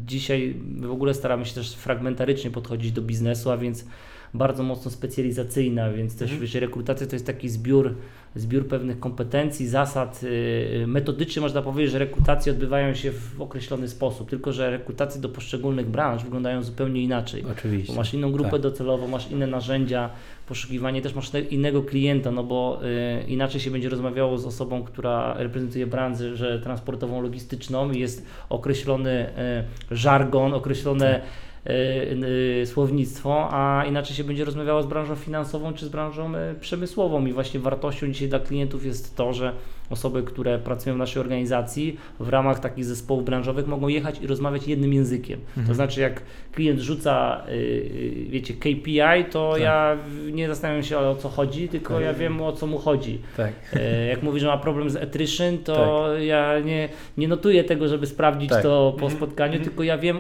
dzisiaj w ogóle staramy się też fragmentarycznie podchodzić do biznesu, a więc bardzo mocno specjalizacyjna, więc też Mhm. wiesz, rekrutacja to jest taki zbiór, zbiór pewnych kompetencji, zasad, yy, metodycznie można powiedzieć, że rekrutacje odbywają się w określony sposób, tylko że rekrutacje do poszczególnych branż wyglądają zupełnie inaczej. Oczywiście. Bo masz inną grupę Tak. docelową, masz inne narzędzia, poszukiwanie też masz innego klienta, no bo y, inaczej się będzie rozmawiało z osobą, która reprezentuje branżę że transportową, logistyczną i jest określony y, żargon, określone y, y, słownictwo, a inaczej się będzie rozmawiało z branżą finansową czy z branżą y, przemysłową. I właśnie wartością dzisiaj dla klientów jest to, że osoby, które pracują w naszej organizacji w ramach takich zespołów branżowych mogą jechać i rozmawiać jednym językiem. To Mhm. znaczy jak klient rzuca, y, y, wiecie, KPI, to Tak. ja nie zastanawiam się o co chodzi, tylko Tak. ja wiem o co mu chodzi. Tak. E, Jak mówi, że ma problem z attrition, to ja nie, nie notuję tego, żeby sprawdzić Tak. to po Mhm. spotkaniu, Mhm. tylko ja wiem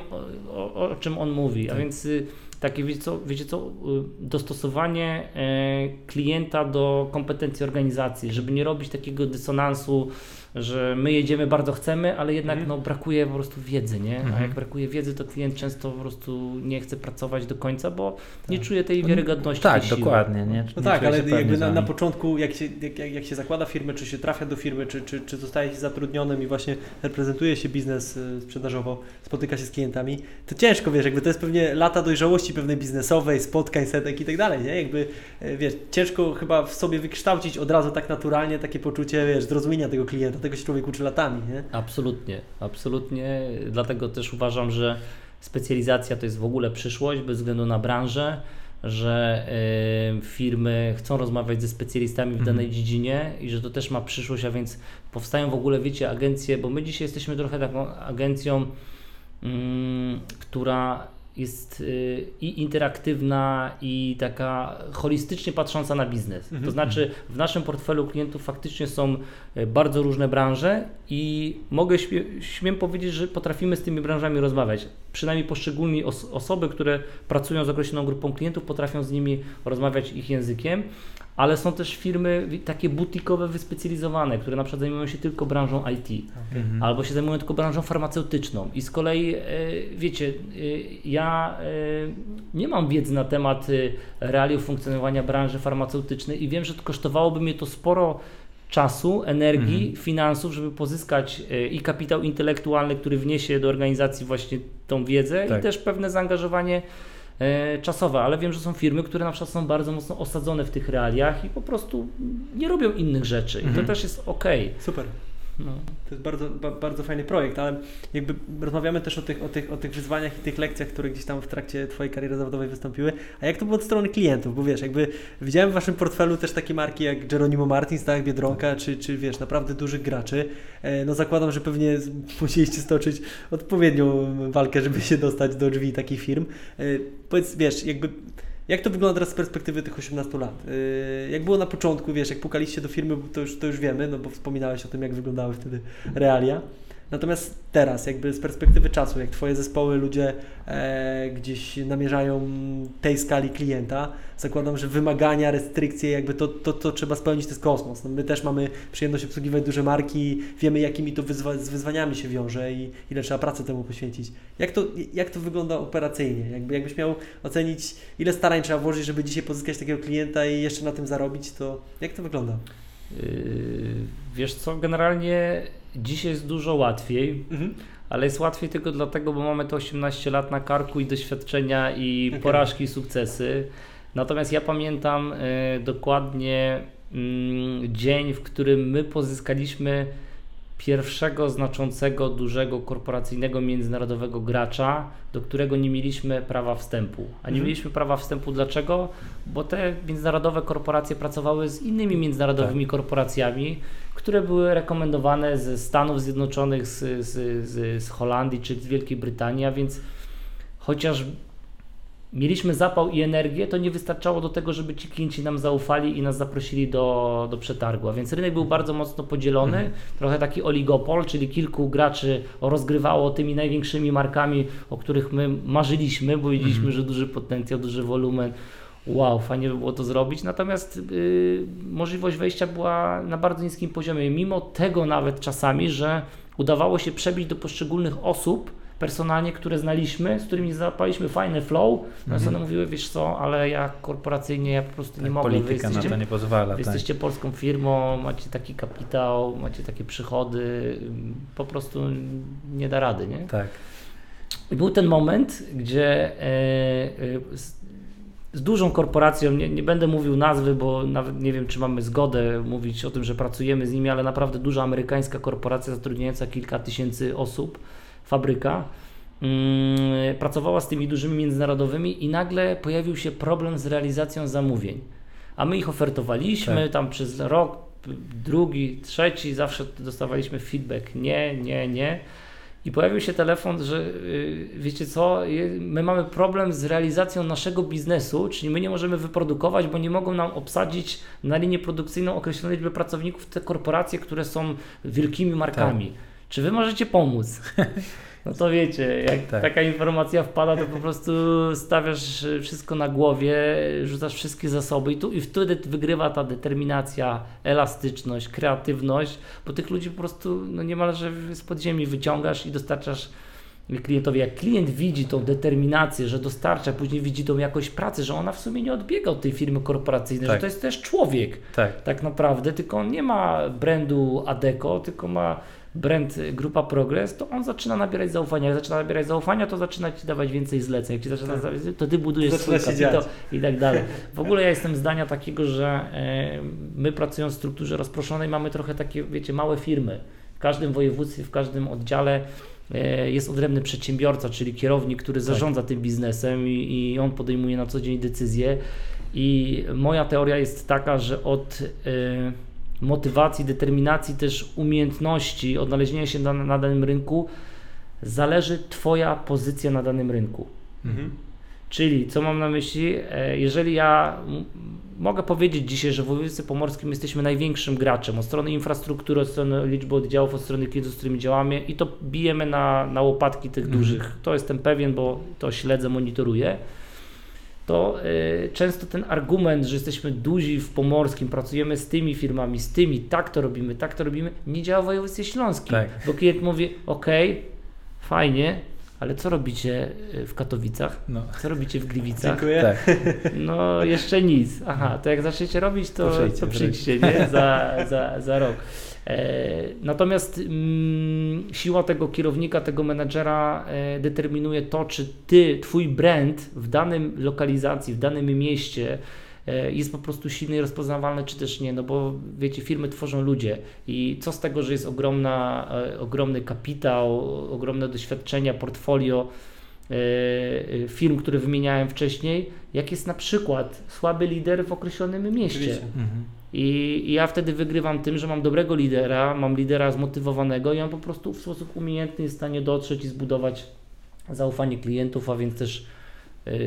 o, o, o czym on mówi. A Tak. więc y, takie, wiecie co, co, y, dostosowanie e, klienta do kompetencji organizacji, żeby nie robić takiego dysonansu, że my jedziemy, bardzo chcemy, ale jednak Mhm. no, brakuje po prostu wiedzy, nie? A Mhm. jak brakuje wiedzy, to klient często po prostu nie chce pracować do końca, bo nie Tak. czuje tej wiarygodności. Tak, tej siły. dokładnie. Nie? No Nie tak, ale jakby na, na początku, jak się, jak, jak, jak się zakłada firmę, czy się trafia do firmy, czy, czy, czy zostaje się zatrudnionym i właśnie reprezentuje się biznes y, sprzedażowo, spotyka się z klientami, to ciężko, wiesz, jakby to jest pewnie lata dojrzałości pewnej biznesowej, spotkań, setek i tak dalej, nie? Jakby, y, wiesz, ciężko chyba w sobie wykształcić od razu tak naturalnie takie poczucie, wiesz, zrozumienia tego klienta, tego się człowiek uczy latami, nie? Absolutnie, absolutnie. Dlatego też uważam, że specjalizacja to jest w ogóle przyszłość bez względu na branżę, że y, firmy chcą rozmawiać ze specjalistami w Mhm. danej dziedzinie i że to też ma przyszłość, a więc powstają w ogóle, wiecie, agencje, bo my dzisiaj jesteśmy trochę taką agencją, mm, która jest y, i interaktywna i taka holistycznie patrząca na biznes. Mhm. To znaczy w naszym portfelu klientów faktycznie są y, bardzo różne branże i mogę śmie- śmiem powiedzieć, że potrafimy z tymi branżami rozmawiać. Przynajmniej poszczególni os- osoby, które pracują z określoną grupą klientów, potrafią z nimi rozmawiać ich językiem, ale są też firmy takie butikowe, wyspecjalizowane, które na przykład zajmują się tylko branżą IT Mhm. albo się zajmują tylko branżą farmaceutyczną. I z kolei, e, wiecie, e, ja e, nie mam wiedzy na temat realiów funkcjonowania branży farmaceutycznej i wiem, że to kosztowałoby mnie to sporo czasu, energii, Mhm. finansów, żeby pozyskać e, i kapitał intelektualny, który wniesie do organizacji właśnie tą wiedzę Tak. i też pewne zaangażowanie e, czasowe, ale wiem, że są firmy, które na przykład są bardzo mocno osadzone w tych realiach i po prostu nie robią innych rzeczy i Mhm. to też jest ok. Super. No. To jest bardzo, ba, bardzo fajny projekt, ale jakby rozmawiamy też o tych, o, tych, o tych wyzwaniach i tych lekcjach, które gdzieś tam w trakcie Twojej kariery zawodowej wystąpiły. A jak to było od strony klientów? Bo wiesz, jakby widziałem w Waszym portfelu też takie marki jak Geronimo Martins, tak, Biedronka, czy, czy wiesz, naprawdę dużych graczy. E, No zakładam, że pewnie musieliście stoczyć odpowiednią walkę, żeby się dostać do drzwi takich firm. E, Powiedz, wiesz, jakby jak to wygląda teraz z perspektywy tych 18 lat? Yy, Jak było na początku, wiesz, jak pukaliście do firmy, to już, to już wiemy, no bo wspominałeś o tym, jak wyglądały wtedy realia. Natomiast teraz, jakby z perspektywy czasu, jak Twoje zespoły, ludzie e, gdzieś namierzają tej skali klienta, zakładam, że wymagania, restrykcje, jakby to, to, to trzeba spełnić, to jest kosmos. No my też mamy przyjemność obsługiwać duże marki, wiemy jakimi to wyzwa- z wyzwaniami się wiąże i ile trzeba pracy temu poświęcić. Jak to, jak to wygląda operacyjnie? Jakby, jakbyś miał ocenić, ile starań trzeba włożyć, żeby dzisiaj pozyskać takiego klienta i jeszcze na tym zarobić, to jak to wygląda? Yy, Wiesz co, generalnie dzisiaj jest dużo łatwiej, Mhm. ale jest łatwiej tylko dlatego, bo mamy te 18 lat na karku i doświadczenia i Okej. porażki i sukcesy. Natomiast ja pamiętam e, dokładnie mm, dzień, w którym my pozyskaliśmy pierwszego znaczącego, dużego, korporacyjnego, międzynarodowego gracza, do którego nie mieliśmy prawa wstępu. A nie Mhm. mieliśmy prawa wstępu dlaczego? Bo te międzynarodowe korporacje pracowały z innymi międzynarodowymi korporacjami, które były rekomendowane ze Stanów Zjednoczonych, z, z, z, z Holandii czy z Wielkiej Brytanii, a więc chociaż mieliśmy zapał i energię, to nie wystarczało do tego, żeby ci klienci nam zaufali i nas zaprosili do, do przetargu. A więc rynek był bardzo mocno podzielony, mhm. trochę taki oligopol, czyli kilku graczy rozgrywało tymi największymi markami, o których my marzyliśmy, bo widzieliśmy, mhm. że duży potencjał, duży wolumen. Wow, fajnie by było to zrobić, natomiast yy, możliwość wejścia była na bardzo niskim poziomie. Mimo tego nawet czasami, że udawało się przebić do poszczególnych osób, personalnie, które znaliśmy, z którymi zapaliśmy fajny flow, no mhm. one mówiły, wiesz co, ale ja korporacyjnie ja po prostu nie tak, mogę. Polityka na to nie pozwala. Wy tak. jesteście polską firmą, macie taki kapitał, macie takie przychody, po prostu nie da rady, nie? Tak. I był ten moment, gdzie e, e, z, z, dużą korporacją, nie, nie, będę mówił nazwy, bo nawet nie wiem, czy mamy zgodę mówić o tym, że pracujemy z nimi, ale naprawdę duża amerykańska korporacja zatrudniająca kilka tysięcy osób, fabryka, mm, pracowała z tymi dużymi międzynarodowymi i nagle pojawił się problem z realizacją zamówień. A my ich ofertowaliśmy tak. tam przez rok, drugi, trzeci, zawsze dostawaliśmy feedback nie, nie, nie. I pojawił się telefon, że yy, wiecie co, my mamy problem z realizacją naszego biznesu, czyli my nie możemy wyprodukować, bo nie mogą nam obsadzić na linię produkcyjną określonej liczby pracowników te korporacje, które są wielkimi markami. Tak. Czy wy możecie pomóc? No to wiecie, jak tak. taka informacja wpada, to po prostu stawiasz wszystko na głowie, rzucasz wszystkie zasoby i, tu, i wtedy wygrywa ta determinacja, elastyczność, kreatywność, bo tych ludzi po prostu no niemalże z podziemi wyciągasz i dostarczasz klientowi. Jak klient widzi tą determinację, że dostarcza, później widzi tą jakość pracy, że ona w sumie nie odbiega od tej firmy korporacyjnej, tak. że to jest też człowiek tak. tak naprawdę, tylko on nie ma brandu Adeco, tylko ma brand Grupa Progress, to on zaczyna nabierać zaufania. Jak zaczyna nabierać zaufania, to zaczyna Ci dawać więcej zleceń. Jak Ci zaczyna tak. to Ty budujesz zaczyna swój kapitał i tak dalej. W ogóle ja jestem zdania takiego, że e, my pracując w strukturze rozproszonej mamy trochę takie, wiecie, małe firmy. W każdym województwie, w każdym oddziale e, jest odrębny przedsiębiorca, czyli kierownik, który tak. zarządza tym biznesem i, i on podejmuje na co dzień decyzje. I moja teoria jest taka, że od e, motywacji, determinacji, też umiejętności odnalezienia się na, na danym rynku zależy Twoja pozycja na danym rynku. Mhm. Czyli, co mam na myśli, e, jeżeli ja mogę powiedzieć dzisiaj, że w województwie pomorskim jesteśmy największym graczem od strony infrastruktury, od strony liczby oddziałów, od strony klientów, z którymi działamy i to bijemy na, na łopatki tych mhm. dużych. To jestem pewien, bo to śledzę, monitoruję to y, często ten argument, że jesteśmy duzi w Pomorskim, pracujemy z tymi firmami, z tymi, tak to robimy, tak to robimy, nie działa w województwie śląskim. Tak. Bo klient mówi, ok, fajnie, ale co robicie y, w Katowicach? No. Co robicie w Gliwicach? Dziękuję. Tak. No jeszcze nic. Aha, to jak zaczniecie robić, to, to przyjdźcie, nie? Za, za, za rok. E, natomiast mm, siła tego kierownika, tego menedżera e, determinuje to, czy ty, twój brand w danym lokalizacji, w danym mieście jest po prostu silny i rozpoznawalny, czy też nie, no bo wiecie, firmy tworzą ludzie i co z tego, że jest ogromna, ogromny kapitał, ogromne doświadczenia, portfolio firm, które wymieniałem wcześniej, jak jest na przykład słaby lider w określonym mieście. Mhm. I, I, ja wtedy wygrywam tym, że mam dobrego lidera, mam lidera zmotywowanego i on po prostu w sposób umiejętny jest w stanie dotrzeć i zbudować zaufanie klientów, a więc też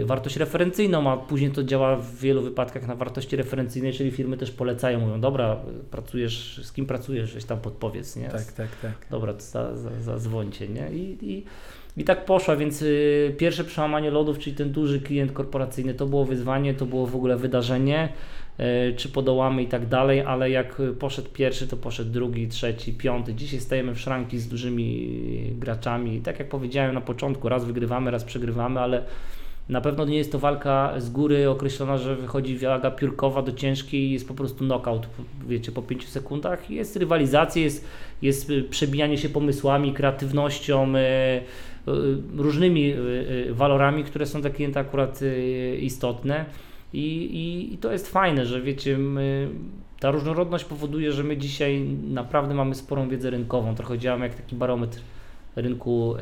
wartość referencyjną, a później to działa w wielu wypadkach na wartości referencyjnej, czyli firmy też polecają, mówią, dobra, pracujesz, z kim pracujesz, weź tam podpowiedz, nie? Tak, tak, tak. Dobra, to za, za, zadzwońcie, nie? I, i, i tak poszła, więc y, pierwsze przełamanie lodów, czyli ten duży klient korporacyjny, to było wyzwanie, to było w ogóle wydarzenie. E, czy podołamy i tak dalej, ale jak poszedł pierwszy, to poszedł drugi, trzeci, piąty. Dzisiaj stajemy w szranki z dużymi graczami. Tak jak powiedziałem na początku, raz wygrywamy, raz przegrywamy, ale na pewno nie jest to walka z góry określona, że wychodzi waga piórkowa do ciężkiej i jest po prostu knockout, wiecie, po 5 sekundach. Jest rywalizacja, jest, jest przebijanie się pomysłami, kreatywnością, e, e, różnymi walorami, które są dla klienta akurat istotne. I, i, I, to jest fajne, że wiecie, my, ta różnorodność powoduje, że my dzisiaj naprawdę mamy sporą wiedzę rynkową. Trochę działamy jak taki barometr rynku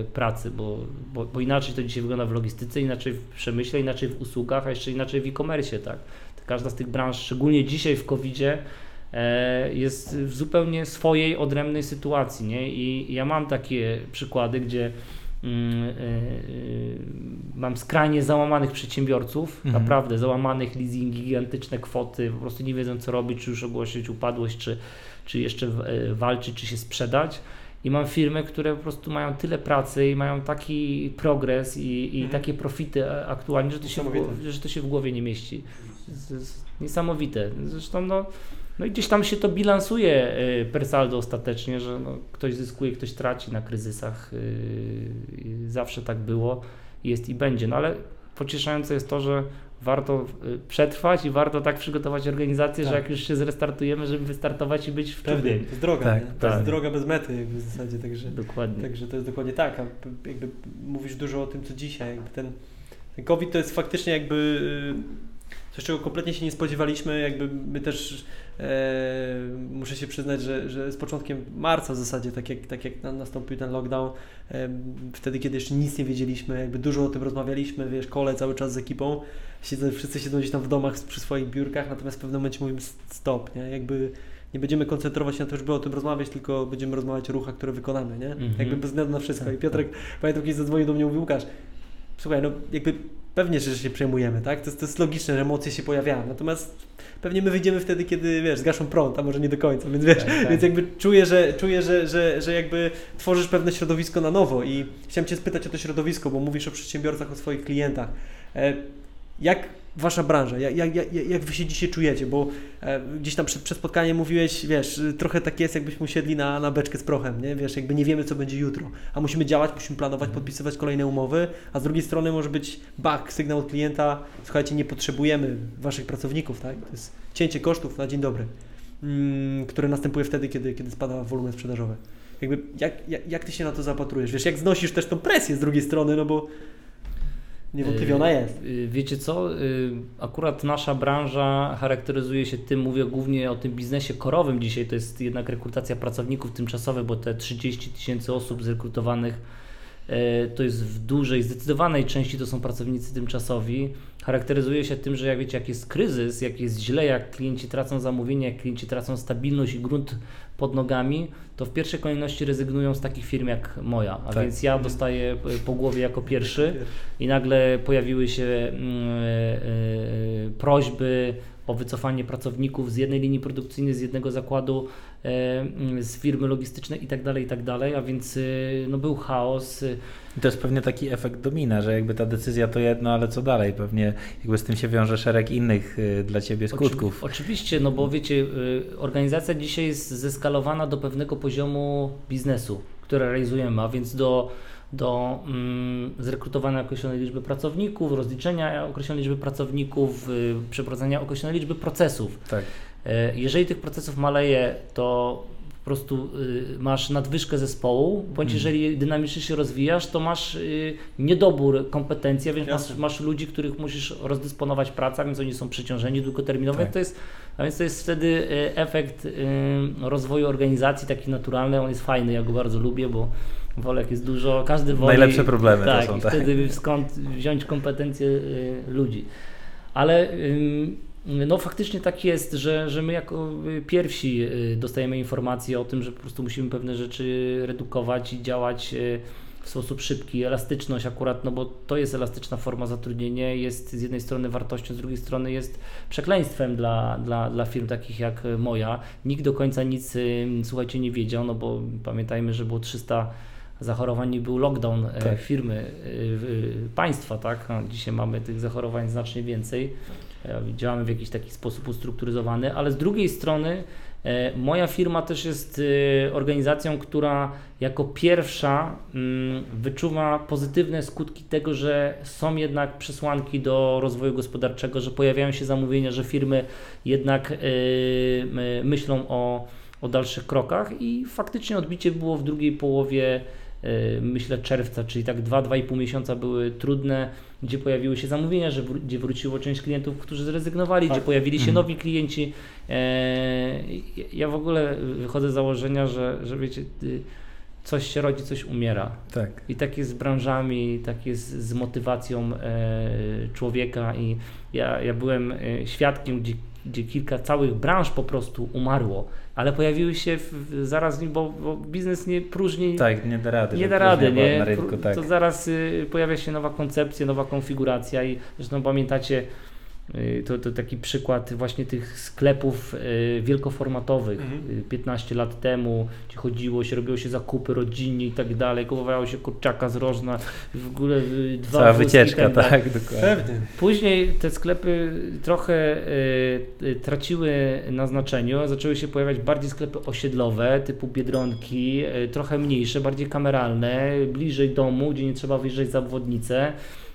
y, pracy, bo, bo, bo, inaczej to dzisiaj wygląda w logistyce, inaczej w przemyśle, inaczej w usługach, a jeszcze inaczej w e-commerce, tak. Każda z tych branż, szczególnie dzisiaj w COVID-zie, e, jest w zupełnie swojej, odrębnej sytuacji, nie? I ja mam takie przykłady, gdzie mm, y, mam skrajnie załamanych przedsiębiorców, Mhm. naprawdę załamanych, leasingi, gigantyczne kwoty, po prostu nie wiedzą co robić, czy już ogłosić upadłość, czy, czy jeszcze walczyć, czy się sprzedać. I mam firmy, które po prostu mają tyle pracy i mają taki progres i, i Mhm. takie profity aktualnie, że to, się w, głowie- że to się w głowie nie mieści. To jest niesamowite. Zresztą no, no i gdzieś tam się to bilansuje y, per saldo ostatecznie, że no, ktoś zyskuje, ktoś traci na kryzysach. y, Zawsze tak było, jest i będzie. No ale pocieszające jest to, że warto y, przetrwać i warto tak przygotować organizację, że Tak. jak już się zrestartujemy, żeby wystartować i być w Pewnie, czubie. to jest droga, Tak, nie? to tak. jest droga bez mety jakby w zasadzie, także, Dokładnie. także to jest dokładnie tak, a jakby mówisz dużo o tym, co dzisiaj, jakby ten, ten COVID to jest faktycznie jakby y, coś, czego kompletnie się nie spodziewaliśmy, jakby my też e, muszę się przyznać, że, że z początkiem marca w zasadzie, tak jak, tak jak na- nastąpił ten lockdown, em, wtedy, kiedy jeszcze nic nie wiedzieliśmy, jakby dużo o tym rozmawialiśmy, wiesz, kole cały czas z ekipą, siedzą, wszyscy siedzą gdzieś tam w domach przy swoich biurkach, natomiast w pewnym momencie mówimy stop, nie? Jakby nie będziemy koncentrować się na to, żeby o tym rozmawiać, tylko będziemy rozmawiać o ruchach, które wykonamy, nie? Mhm. Jakby bez względu na wszystko. I Piotrek, pamiętam, kiedyś zadzwonił do mnie mówił, Łukasz, słuchaj, no jakby pewnie, że się przejmujemy, tak? To jest, to jest logiczne, że emocje się pojawiają, natomiast pewnie my wyjdziemy wtedy, kiedy, wiesz, zgaszą prąd, a może nie do końca, więc wiesz, Tak, tak. więc jakby czuję, że, czuję że, że, że jakby tworzysz pewne środowisko na nowo i chciałem Cię spytać o to środowisko, bo mówisz o przedsiębiorcach, o swoich klientach. E, Jak Wasza branża, jak, jak, jak, jak Wy się dzisiaj czujecie, bo e, gdzieś tam przed, przed spotkaniem mówiłeś, wiesz, y, trochę tak jest, jakbyśmy usiedli na, na beczkę z prochem, nie? Wiesz, jakby nie wiemy, co będzie jutro, a musimy działać, musimy planować, podpisywać kolejne umowy, a z drugiej strony może być bug, sygnał od klienta, słuchajcie, nie potrzebujemy Waszych pracowników, tak? To jest cięcie kosztów na dzień dobry, mm, które następuje wtedy, kiedy, kiedy spada wolumen sprzedażowy. Jakby, jak, jak, jak Ty się na to zapatrujesz? Wiesz, jak znosisz też tą presję z drugiej strony, no bo niewątpliwie ona jest. Y, Wiecie co? Y, Akurat nasza branża charakteryzuje się tym, mówię głównie o tym biznesie korowym dzisiaj, to jest jednak rekrutacja pracowników tymczasowych, bo te 30 tysięcy osób zrekrutowanych to jest w dużej, zdecydowanej części to są pracownicy tymczasowi. Charakteryzuje się tym, że jak wiecie, jak jest kryzys, jak jest źle, jak klienci tracą zamówienia, jak klienci tracą stabilność i grunt pod nogami, to w pierwszej kolejności rezygnują z takich firm jak moja. A Tak. więc ja dostaję e, po głowie jako pierwszy i nagle pojawiły się mm, e, e, prośby o wycofanie pracowników z jednej linii produkcyjnej, z jednego zakładu, e, mm, z firmy logistycznej i tak dalej, i tak dalej, a więc e, no, był chaos. e, I to jest pewnie taki efekt domina, że jakby ta decyzja to jedno, ale co dalej? Pewnie jakby z tym się wiąże szereg innych y, dla Ciebie skutków. Oczywi- Oczywiście, no bo wiecie, organizacja dzisiaj jest zeskalowana do pewnego poziomu biznesu, który realizujemy, a więc do, do mm, zrekrutowania określonej liczby pracowników, rozliczenia określonej liczby pracowników, y, przeprowadzenia określonej liczby procesów. Tak. E, Jeżeli tych procesów maleje, to po prostu y, masz nadwyżkę zespołu, bądź Mhm. jeżeli dynamicznie się rozwijasz, to masz y, niedobór kompetencji, więc masz, masz ludzi, których musisz rozdysponować pracę, a więc oni są przeciążeni długoterminowo. Tak. To jest, a więc to jest wtedy efekt rozwoju organizacji, taki naturalny, on jest fajny, ja go bardzo lubię, bo wolę jak jest dużo, każdy woli... Najlepsze problemy to tak, są, i tak. wtedy skąd wziąć kompetencje y, ludzi. Ale no faktycznie tak jest, że, że my jako y, pierwsi y, dostajemy informacje o tym, że po prostu musimy pewne rzeczy redukować i działać w sposób szybki. Elastyczność akurat, no bo to jest elastyczna forma zatrudnienia, jest z jednej strony wartością, z drugiej strony jest przekleństwem dla, dla, dla firm takich jak moja. Nikt do końca nic, słuchajcie, nie wiedział, no bo pamiętajmy, że było 300 zachorowań był lockdown e, Tak. firmy, e, w- państwa, tak? A dzisiaj mamy tych zachorowań znacznie więcej. E, Działamy w jakiś taki sposób ustrukturyzowany, ale z drugiej strony e, moja firma też jest e, organizacją, która jako pierwsza mm, wyczuwa pozytywne skutki tego, że są jednak przesłanki do rozwoju gospodarczego, że pojawiają się zamówienia, że firmy jednak e, my- myślą o, o dalszych krokach i faktycznie odbicie było w drugiej połowie e, myślę czerwca, czyli tak 2-2,5 miesiąca były trudne, gdzie pojawiły się zamówienia, że wró- gdzie wróciło część klientów, którzy zrezygnowali, Tak. gdzie pojawili się Mhm. nowi klienci. E, ja w ogóle wychodzę z założenia, że, że wiecie, y, coś się rodzi, coś umiera. Tak. I tak jest z branżami, tak jest z motywacją e, człowieka i ja, ja byłem e, świadkiem, gdzie gdzie kilka całych branż po prostu umarło, ale pojawiły się w, zaraz, bo, bo, biznes nie próżni. Tak, nie da rady. Nie da rady, nie? Rynku, tak. To zaraz y, pojawia się nowa koncepcja, nowa konfiguracja i zresztą pamiętacie, to, to taki przykład właśnie tych sklepów y, wielkoformatowych. Mhm. Y, 15 lat temu, gdzie chodziło się, robiło się zakupy rodzinnie i tak dalej, kupowało się kurczaka z rożna, w ogóle y, dwa Cała wycieczka, tak tak, dokładnie. Pewnie. Później te sklepy trochę y, y, traciły na znaczeniu, zaczęły się pojawiać bardziej sklepy osiedlowe typu Biedronki, y, trochę mniejsze, bardziej kameralne, bliżej domu, gdzie nie trzeba wyjeżdżać za obwodnicę.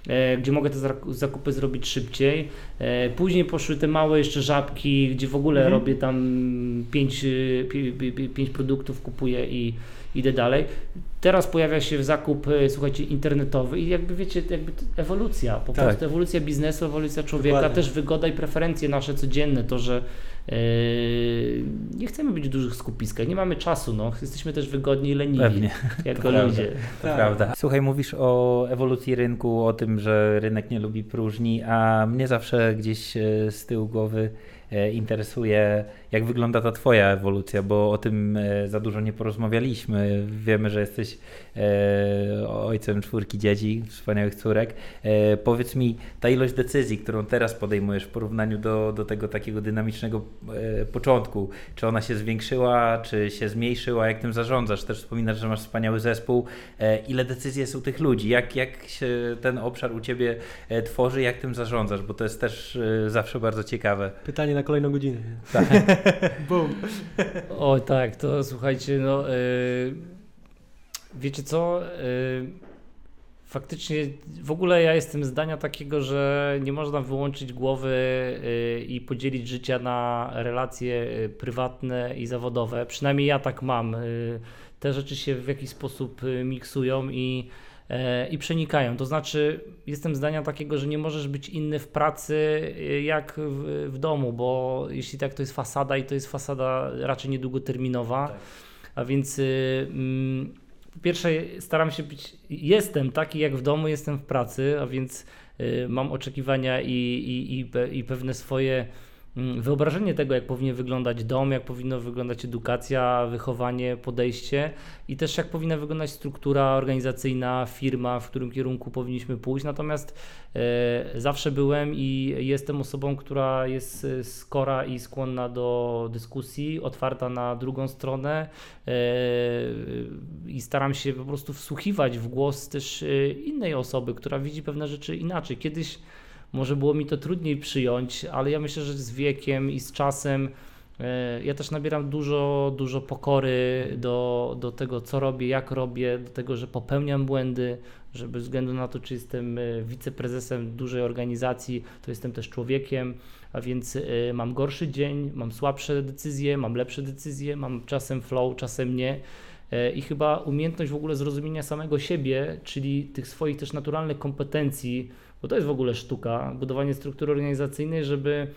E, Gdzie mogę te zak- zakupy zrobić szybciej. E, Później poszły te małe jeszcze żabki, gdzie w ogóle Mhm. robię tam pięć, y, pi- pi- pi- pięć produktów, kupuję i idę dalej. Teraz pojawia się zakup, e, słuchajcie, internetowy i jakby wiecie, jakby to ewolucja, po Tak. prostu ewolucja biznesu, ewolucja człowieka, Dokładnie. też wygoda i preferencje nasze codzienne, to, że e, nie chcemy być w dużych skupiskach, nie mamy czasu, no, jesteśmy też wygodni i leniwi, Pewnie, jako prawda. ludzie. to Tak. prawda. Słuchaj, mówisz o ewolucji rynku, o tym, że rynek nie lubi próżni, a mnie zawsze gdzieś e, z tyłu głowy interesuje, jak wygląda ta Twoja ewolucja, bo o tym e, za dużo nie porozmawialiśmy. Wiemy, że jesteś e, ojcem czwórki dzieci, wspaniałych córek. E, powiedz mi, ta ilość decyzji, którą teraz podejmujesz w porównaniu do, do tego takiego dynamicznego e, początku, czy ona się zwiększyła, czy się zmniejszyła, jak tym zarządzasz? Też wspominasz, że masz wspaniały zespół. E, ile decyzji jest u tych ludzi? Jak, jak się ten obszar u Ciebie e, tworzy, jak tym zarządzasz? Bo to jest też e, zawsze bardzo ciekawe. Pytanie na kolejną godzinę. Tak. Bum. O tak, to słuchajcie, no y, wiecie co, y, faktycznie w ogóle ja jestem zdania takiego, że nie można wyłączyć głowy y, i podzielić życia na relacje y, prywatne i zawodowe. Przynajmniej ja tak mam. Y, Te rzeczy się w jakiś sposób miksują i i przenikają. To znaczy, jestem zdania takiego, że nie możesz być inny w pracy y, jak w, w domu, bo jeśli tak, to jest fasada i to jest fasada raczej niedługoterminowa. Tak. A więc y, mm, po pierwsze staram się być, jestem taki jak w domu, jestem w pracy, a więc y, mam oczekiwania i, i, i, pe, i pewne swoje wyobrażenie tego, jak powinien wyglądać dom, jak powinna wyglądać edukacja, wychowanie, podejście i też jak powinna wyglądać struktura organizacyjna, firma, w którym kierunku powinniśmy pójść. Natomiast e, zawsze byłem i jestem osobą, która jest e, skora i skłonna do dyskusji, otwarta na drugą stronę e, i staram się po prostu wsłuchiwać w głos też e, innej osoby, która widzi pewne rzeczy inaczej. Kiedyś może było mi to trudniej przyjąć, ale ja myślę, że z wiekiem i z czasem e, ja też nabieram dużo, dużo pokory do, do tego, co robię, jak robię, do tego, że popełniam błędy, że bez względu na to, czy jestem e, wiceprezesem dużej organizacji, to jestem też człowiekiem, a więc e, mam gorszy dzień, mam słabsze decyzje, mam lepsze decyzje, mam czasem flow, czasem nie. I chyba umiejętność w ogóle zrozumienia samego siebie, czyli tych swoich też naturalnych kompetencji, bo to jest w ogóle sztuka, budowanie struktury organizacyjnej, żeby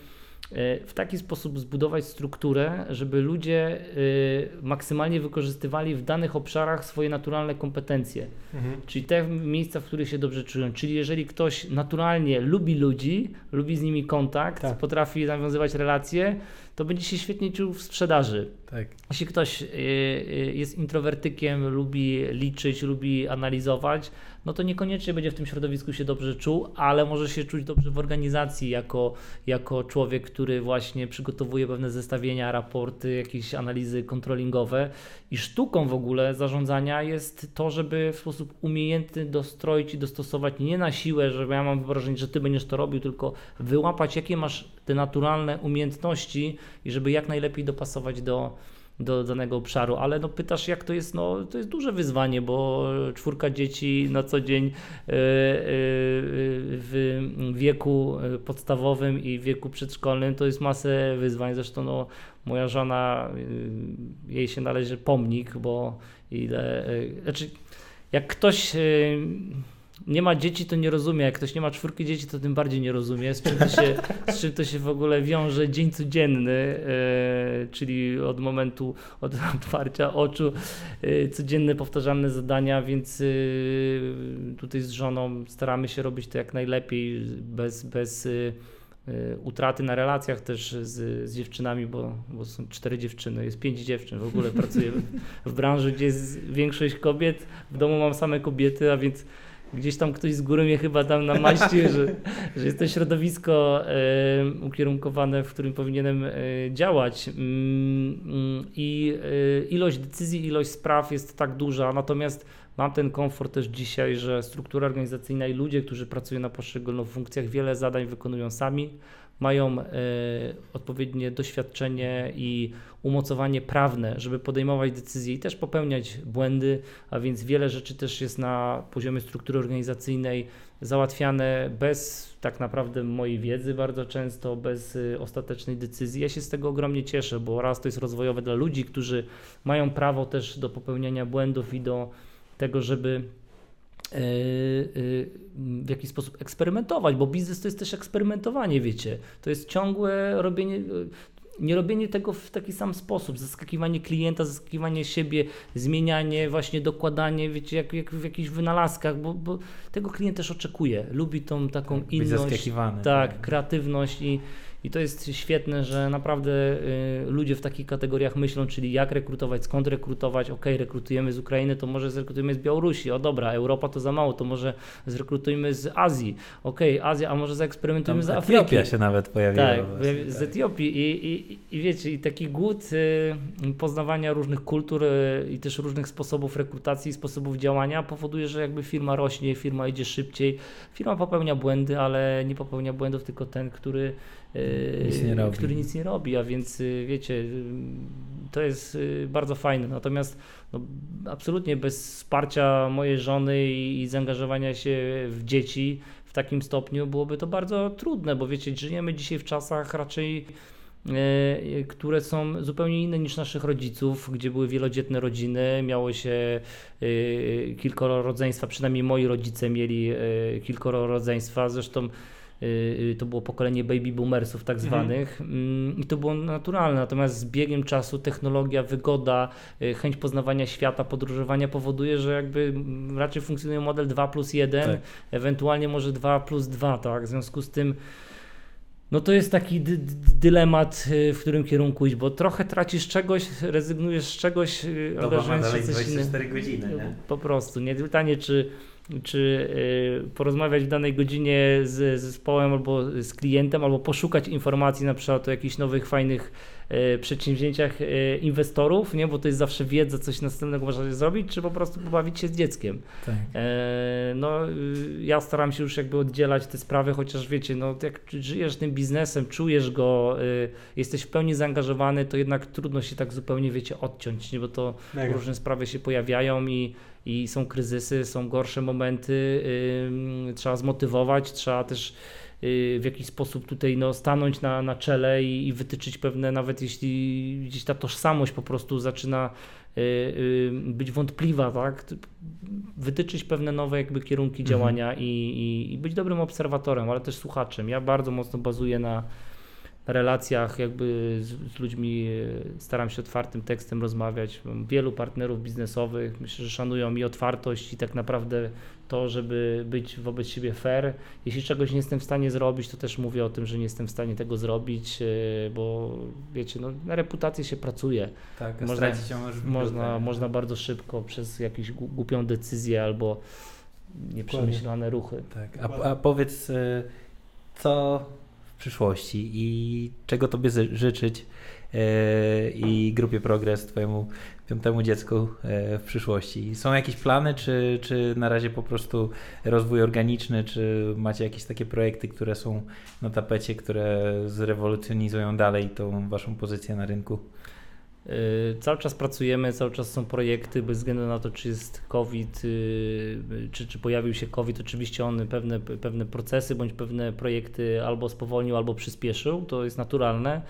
e, w taki sposób zbudować strukturę, żeby ludzie e, maksymalnie wykorzystywali w danych obszarach swoje naturalne kompetencje. Mhm. Czyli te miejsca, w których się dobrze czują. Czyli jeżeli ktoś naturalnie lubi ludzi, lubi z nimi kontakt, Tak. potrafi nawiązywać relacje, to będzie się świetnie czuł w sprzedaży. Tak. Jeśli ktoś y, y, jest introwertykiem, lubi liczyć, lubi analizować, no to niekoniecznie będzie w tym środowisku się dobrze czuł, ale może się czuć dobrze w organizacji jako, jako człowiek, który właśnie przygotowuje pewne zestawienia, raporty, jakieś analizy kontrolingowe. I sztuką w ogóle zarządzania jest to, żeby w sposób umiejętny dostroić i dostosować nie na siłę, że ja mam wyobrażenie, że ty będziesz to robił, tylko wyłapać, jakie masz te naturalne umiejętności i żeby jak najlepiej dopasować do, do danego obszaru, ale no pytasz jak to jest, no to jest duże wyzwanie, bo czwórka dzieci na co dzień e, e, w wieku podstawowym i wieku przedszkolnym to jest masę wyzwań, zresztą no moja żona, y, jej się należy pomnik, bo ile, znaczy jak ktoś nie ma dzieci, to nie rozumie. Jak ktoś nie ma czwórki dzieci, to tym bardziej nie rozumie, z czym to się, z czym to się w ogóle wiąże dzień codzienny, e, czyli od momentu od otwarcia oczu, e, codzienne powtarzalne zadania, więc e, tutaj z żoną staramy się robić to jak najlepiej, bez, bez utraty na relacjach też z, z dziewczynami, bo, bo są cztery dziewczyny, jest pięć dziewczyn, w ogóle pracuję w, w branży, gdzie jest większość kobiet, w domu mam same kobiety, a więc gdzieś tam ktoś z góry mnie chyba tam namaścił, że, że jest to środowisko e, ukierunkowane, w którym powinienem e, działać. Mm, mm, I e, ilość decyzji, ilość spraw jest tak duża, natomiast mam ten komfort też dzisiaj, że struktura organizacyjna i ludzie, którzy pracują na poszczególnych funkcjach, wiele zadań wykonują sami mają e, odpowiednie doświadczenie i umocowanie prawne, żeby podejmować decyzje i też popełniać błędy, a więc wiele rzeczy też jest na poziomie struktury organizacyjnej załatwiane bez tak naprawdę mojej wiedzy bardzo często, bez e, ostatecznej decyzji. Ja się z tego ogromnie cieszę, bo raz to jest rozwojowe dla ludzi, którzy mają prawo też do popełniania błędów i do tego, żeby w jakiś sposób eksperymentować, bo biznes to jest też eksperymentowanie, wiecie. To jest ciągłe robienie, nie robienie tego w taki sam sposób, zaskakiwanie klienta, zaskakiwanie siebie, zmienianie, właśnie dokładanie, wiecie, jak, jak w jakichś wynalazkach, bo, bo tego klient też oczekuje. Lubi tą taką tak, inność, tak, tak, kreatywność i i to jest świetne, że naprawdę y, ludzie w takich kategoriach myślą, czyli jak rekrutować, skąd rekrutować, ok, rekrutujemy z Ukrainy, to może zrekrutujemy z Białorusi, o dobra, Europa to za mało, to może zrekrutujmy z Azji, ok, Azja, a może zaeksperymentujemy Tam z Afryki. Etiopia się nawet pojawiła. Tak, właśnie, z tak. Etiopii I, i, i wiecie, i taki głód y, poznawania różnych kultur y, i też różnych sposobów rekrutacji, sposobów działania powoduje, że jakby firma rośnie, firma idzie szybciej, firma popełnia błędy, ale nie popełnia błędów tylko ten, który nic który nic nie robi, a więc y, wiecie, y, to jest y, bardzo fajne. Natomiast no, absolutnie bez wsparcia mojej żony i, i zaangażowania się w dzieci w takim stopniu byłoby to bardzo trudne, bo wiecie, żyjemy dzisiaj w czasach raczej które są zupełnie inne niż naszych rodziców, gdzie były wielodzietne rodziny, miało się kilkoro rodzeństwa, przynajmniej moi rodzice mieli kilkoro rodzeństwa, zresztą to było pokolenie baby boomersów tak mhm. zwanych mhm. i to było naturalne, natomiast z biegiem czasu technologia, wygoda, y, chęć poznawania świata, podróżowania powoduje, że jakby raczej funkcjonuje model 2 plus 1, tak. ewentualnie może 2 plus 2, tak, w związku z tym no to jest taki dylemat, w którym kierunku iść, bo trochę tracisz czegoś, rezygnujesz z czegoś, angażując się coś 24 godziny, nie? Po prostu, nie pytanie, czy czy y, porozmawiać w danej godzinie z zespołem albo z klientem, albo poszukać informacji na przykład o jakichś nowych, fajnych y, przedsięwzięciach y, inwestorów, nie? bo to jest zawsze wiedza, coś następnego można zrobić, czy po prostu pobawić się z dzieckiem. Tak. E, no, ja staram się już jakby oddzielać te sprawy, chociaż wiecie, no, jak żyjesz tym biznesem, czujesz go, jesteś w pełni zaangażowany, to jednak trudno się tak zupełnie, wiecie, odciąć, nie? bo to Mega. różne sprawy się pojawiają i i są kryzysy, są gorsze momenty, trzeba zmotywować, trzeba też yy, w jakiś sposób tutaj no, stanąć na, na czele i, i wytyczyć pewne, nawet jeśli gdzieś ta tożsamość po prostu zaczyna yy, być wątpliwa, tak? wytyczyć pewne nowe jakby kierunki mhm. działania i, i, i być dobrym obserwatorem, ale też słuchaczem. Ja bardzo mocno bazuję na relacjach jakby z, z, ludźmi e, staram się otwartym tekstem rozmawiać. Mam wielu partnerów biznesowych, myślę, że szanują mi otwartość i tak naprawdę to, żeby być wobec siebie fair. Jeśli czegoś nie jestem w stanie zrobić, to też mówię o tym, że nie jestem w stanie tego zrobić, e, bo wiecie, no, na reputację się pracuje. Tak, można, można, można bardzo szybko przez jakąś głupią decyzję albo nieprzemyślane ruchy. Tak. A, a powiedz, e, co przyszłości i czego Tobie życzyć e, i grupie Progress, Twojemu piątemu dziecku e, w przyszłości. Są jakieś plany, czy, czy na razie po prostu rozwój organiczny, czy macie jakieś takie projekty, które są na tapecie, które zrewolucjonizują dalej tą Waszą pozycję na rynku? Y, cały czas pracujemy, cały czas są projekty, bez względu na to, czy jest COVID, y, czy, czy pojawił się COVID, oczywiście on pewne, pewne procesy bądź pewne projekty albo spowolnił, albo przyspieszył, to jest naturalne.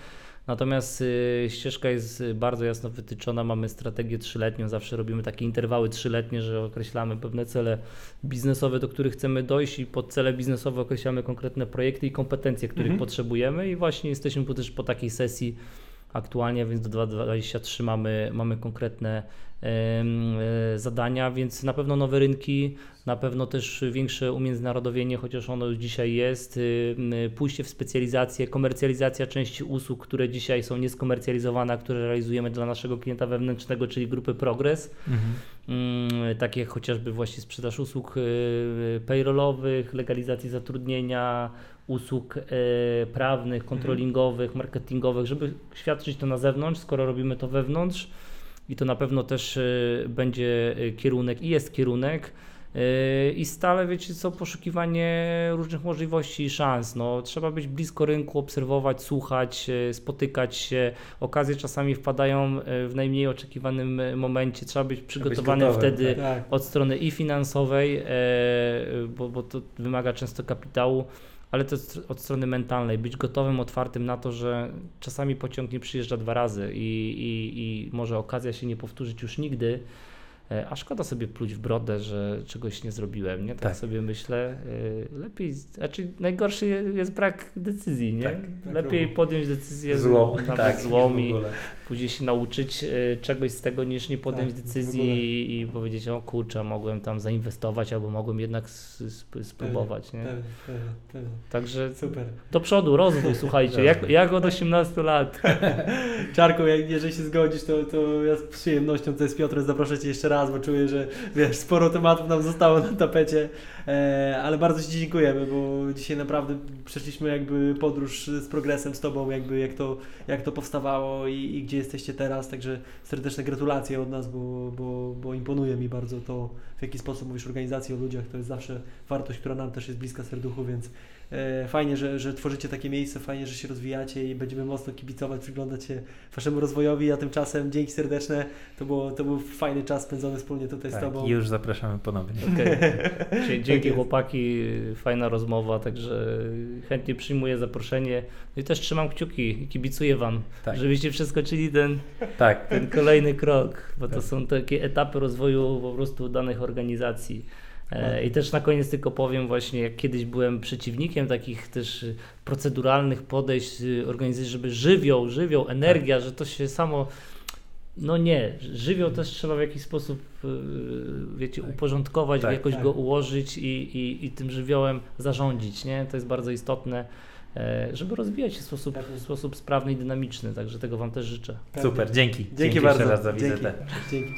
Natomiast y, ścieżka jest bardzo jasno wytyczona, mamy strategię trzyletnią, zawsze robimy takie interwały trzyletnie, że określamy pewne cele biznesowe, do których chcemy dojść i pod cele biznesowe określamy konkretne projekty i kompetencje, których mhm. potrzebujemy. I właśnie jesteśmy też po takiej sesji aktualnie, więc do 2023 mamy, mamy konkretne e, zadania, więc na pewno nowe rynki, na pewno też większe umiędzynarodowienie, chociaż ono już dzisiaj jest, y, pójście w specjalizację, komercjalizacja części usług, które dzisiaj są nieskomercjalizowane, które realizujemy dla naszego klienta wewnętrznego, czyli grupy Progress. Mhm. Mm, takie jak chociażby właśnie sprzedaż usług y, payrollowych, legalizacji zatrudnienia, usług y, prawnych, kontrolingowych, marketingowych, żeby świadczyć to na zewnątrz, skoro robimy to wewnątrz i to na pewno też y, będzie y, kierunek i jest kierunek. y, I stale, wiecie co, poszukiwanie różnych możliwości i szans. No, trzeba być blisko rynku, obserwować, słuchać, spotykać się. Okazje czasami wpadają w najmniej oczekiwanym momencie. Trzeba być przygotowanym gotowy, wtedy Tak. od strony i finansowej, e, bo, bo to wymaga często kapitału, ale też od strony mentalnej. Być gotowym, otwartym na to, że czasami pociąg nie przyjeżdża dwa razy i, i, i może okazja się nie powtórzyć już nigdy. E, A szkoda sobie pluć w brodę, że czegoś nie zrobiłem, nie? Tak, Tak. sobie myślę. e, Lepiej, znaczy najgorszy je- jest brak decyzji, nie? Tak, tak Lepiej robię. podjąć decyzję Złą, nawet tak, złą i, później się nauczyć e, czegoś z tego, niż nie podjąć Tak, decyzji i, powiedzieć, o kurczę, mogłem tam zainwestować, albo mogłem jednak spróbować, nie? Pewnie, pewnie, pewnie. Także Super. do przodu, rozwój, słuchajcie, jak, jak od 18 lat. Czarku, jeżeli się zgodzisz, to, to ja z przyjemnością tutaj z Piotrem zaproszę Cię jeszcze raz, bo czuję, że wiesz, sporo tematów nam zostało na tapecie, e, ale bardzo Ci dziękujemy, bo dzisiaj naprawdę przeszliśmy jakby podróż z progresem z Tobą, jakby jak to, jak to powstawało i, i gdzie jesteście teraz, także serdeczne gratulacje od nas, bo, bo, bo imponuje mi bardzo to, w jaki sposób mówisz organizacji, o ludziach, to jest zawsze wartość, która nam też jest bliska serduchu, więc Fajnie, że, że tworzycie takie miejsce, fajnie, że się rozwijacie i będziemy mocno kibicować, przyglądać się Waszemu rozwojowi, a tymczasem dzięki serdeczne. To, było, to był fajny czas spędzony wspólnie tutaj z Tak, Tobą. i już zapraszamy ponownie. Dzie- Dzięki jest. chłopaki, fajna rozmowa, także chętnie przyjmuję zaproszenie. No i też trzymam kciuki i kibicuję Wam, Tak. żebyście przeskoczyli ten, Tak, ten kolejny krok, bo to Tak. są takie etapy rozwoju po prostu danych organizacji. E, I też na koniec tylko powiem właśnie, jak kiedyś byłem przeciwnikiem takich też proceduralnych podejść y, organizacji, żeby żywioł, żywioł, energia, że to się samo... No nie, żywioł też trzeba w jakiś sposób, y, wiecie, Tak. uporządkować, Tak, jakoś tak. go ułożyć i, i, i tym żywiołem zarządzić, nie? To jest bardzo istotne, e, żeby rozwijać się w sposób, w sposób sprawny i dynamiczny, także tego Wam też życzę. Super, dzięki. Dzięki, jeszcze bardzo. za Dzięki. wizytę. Dzięki.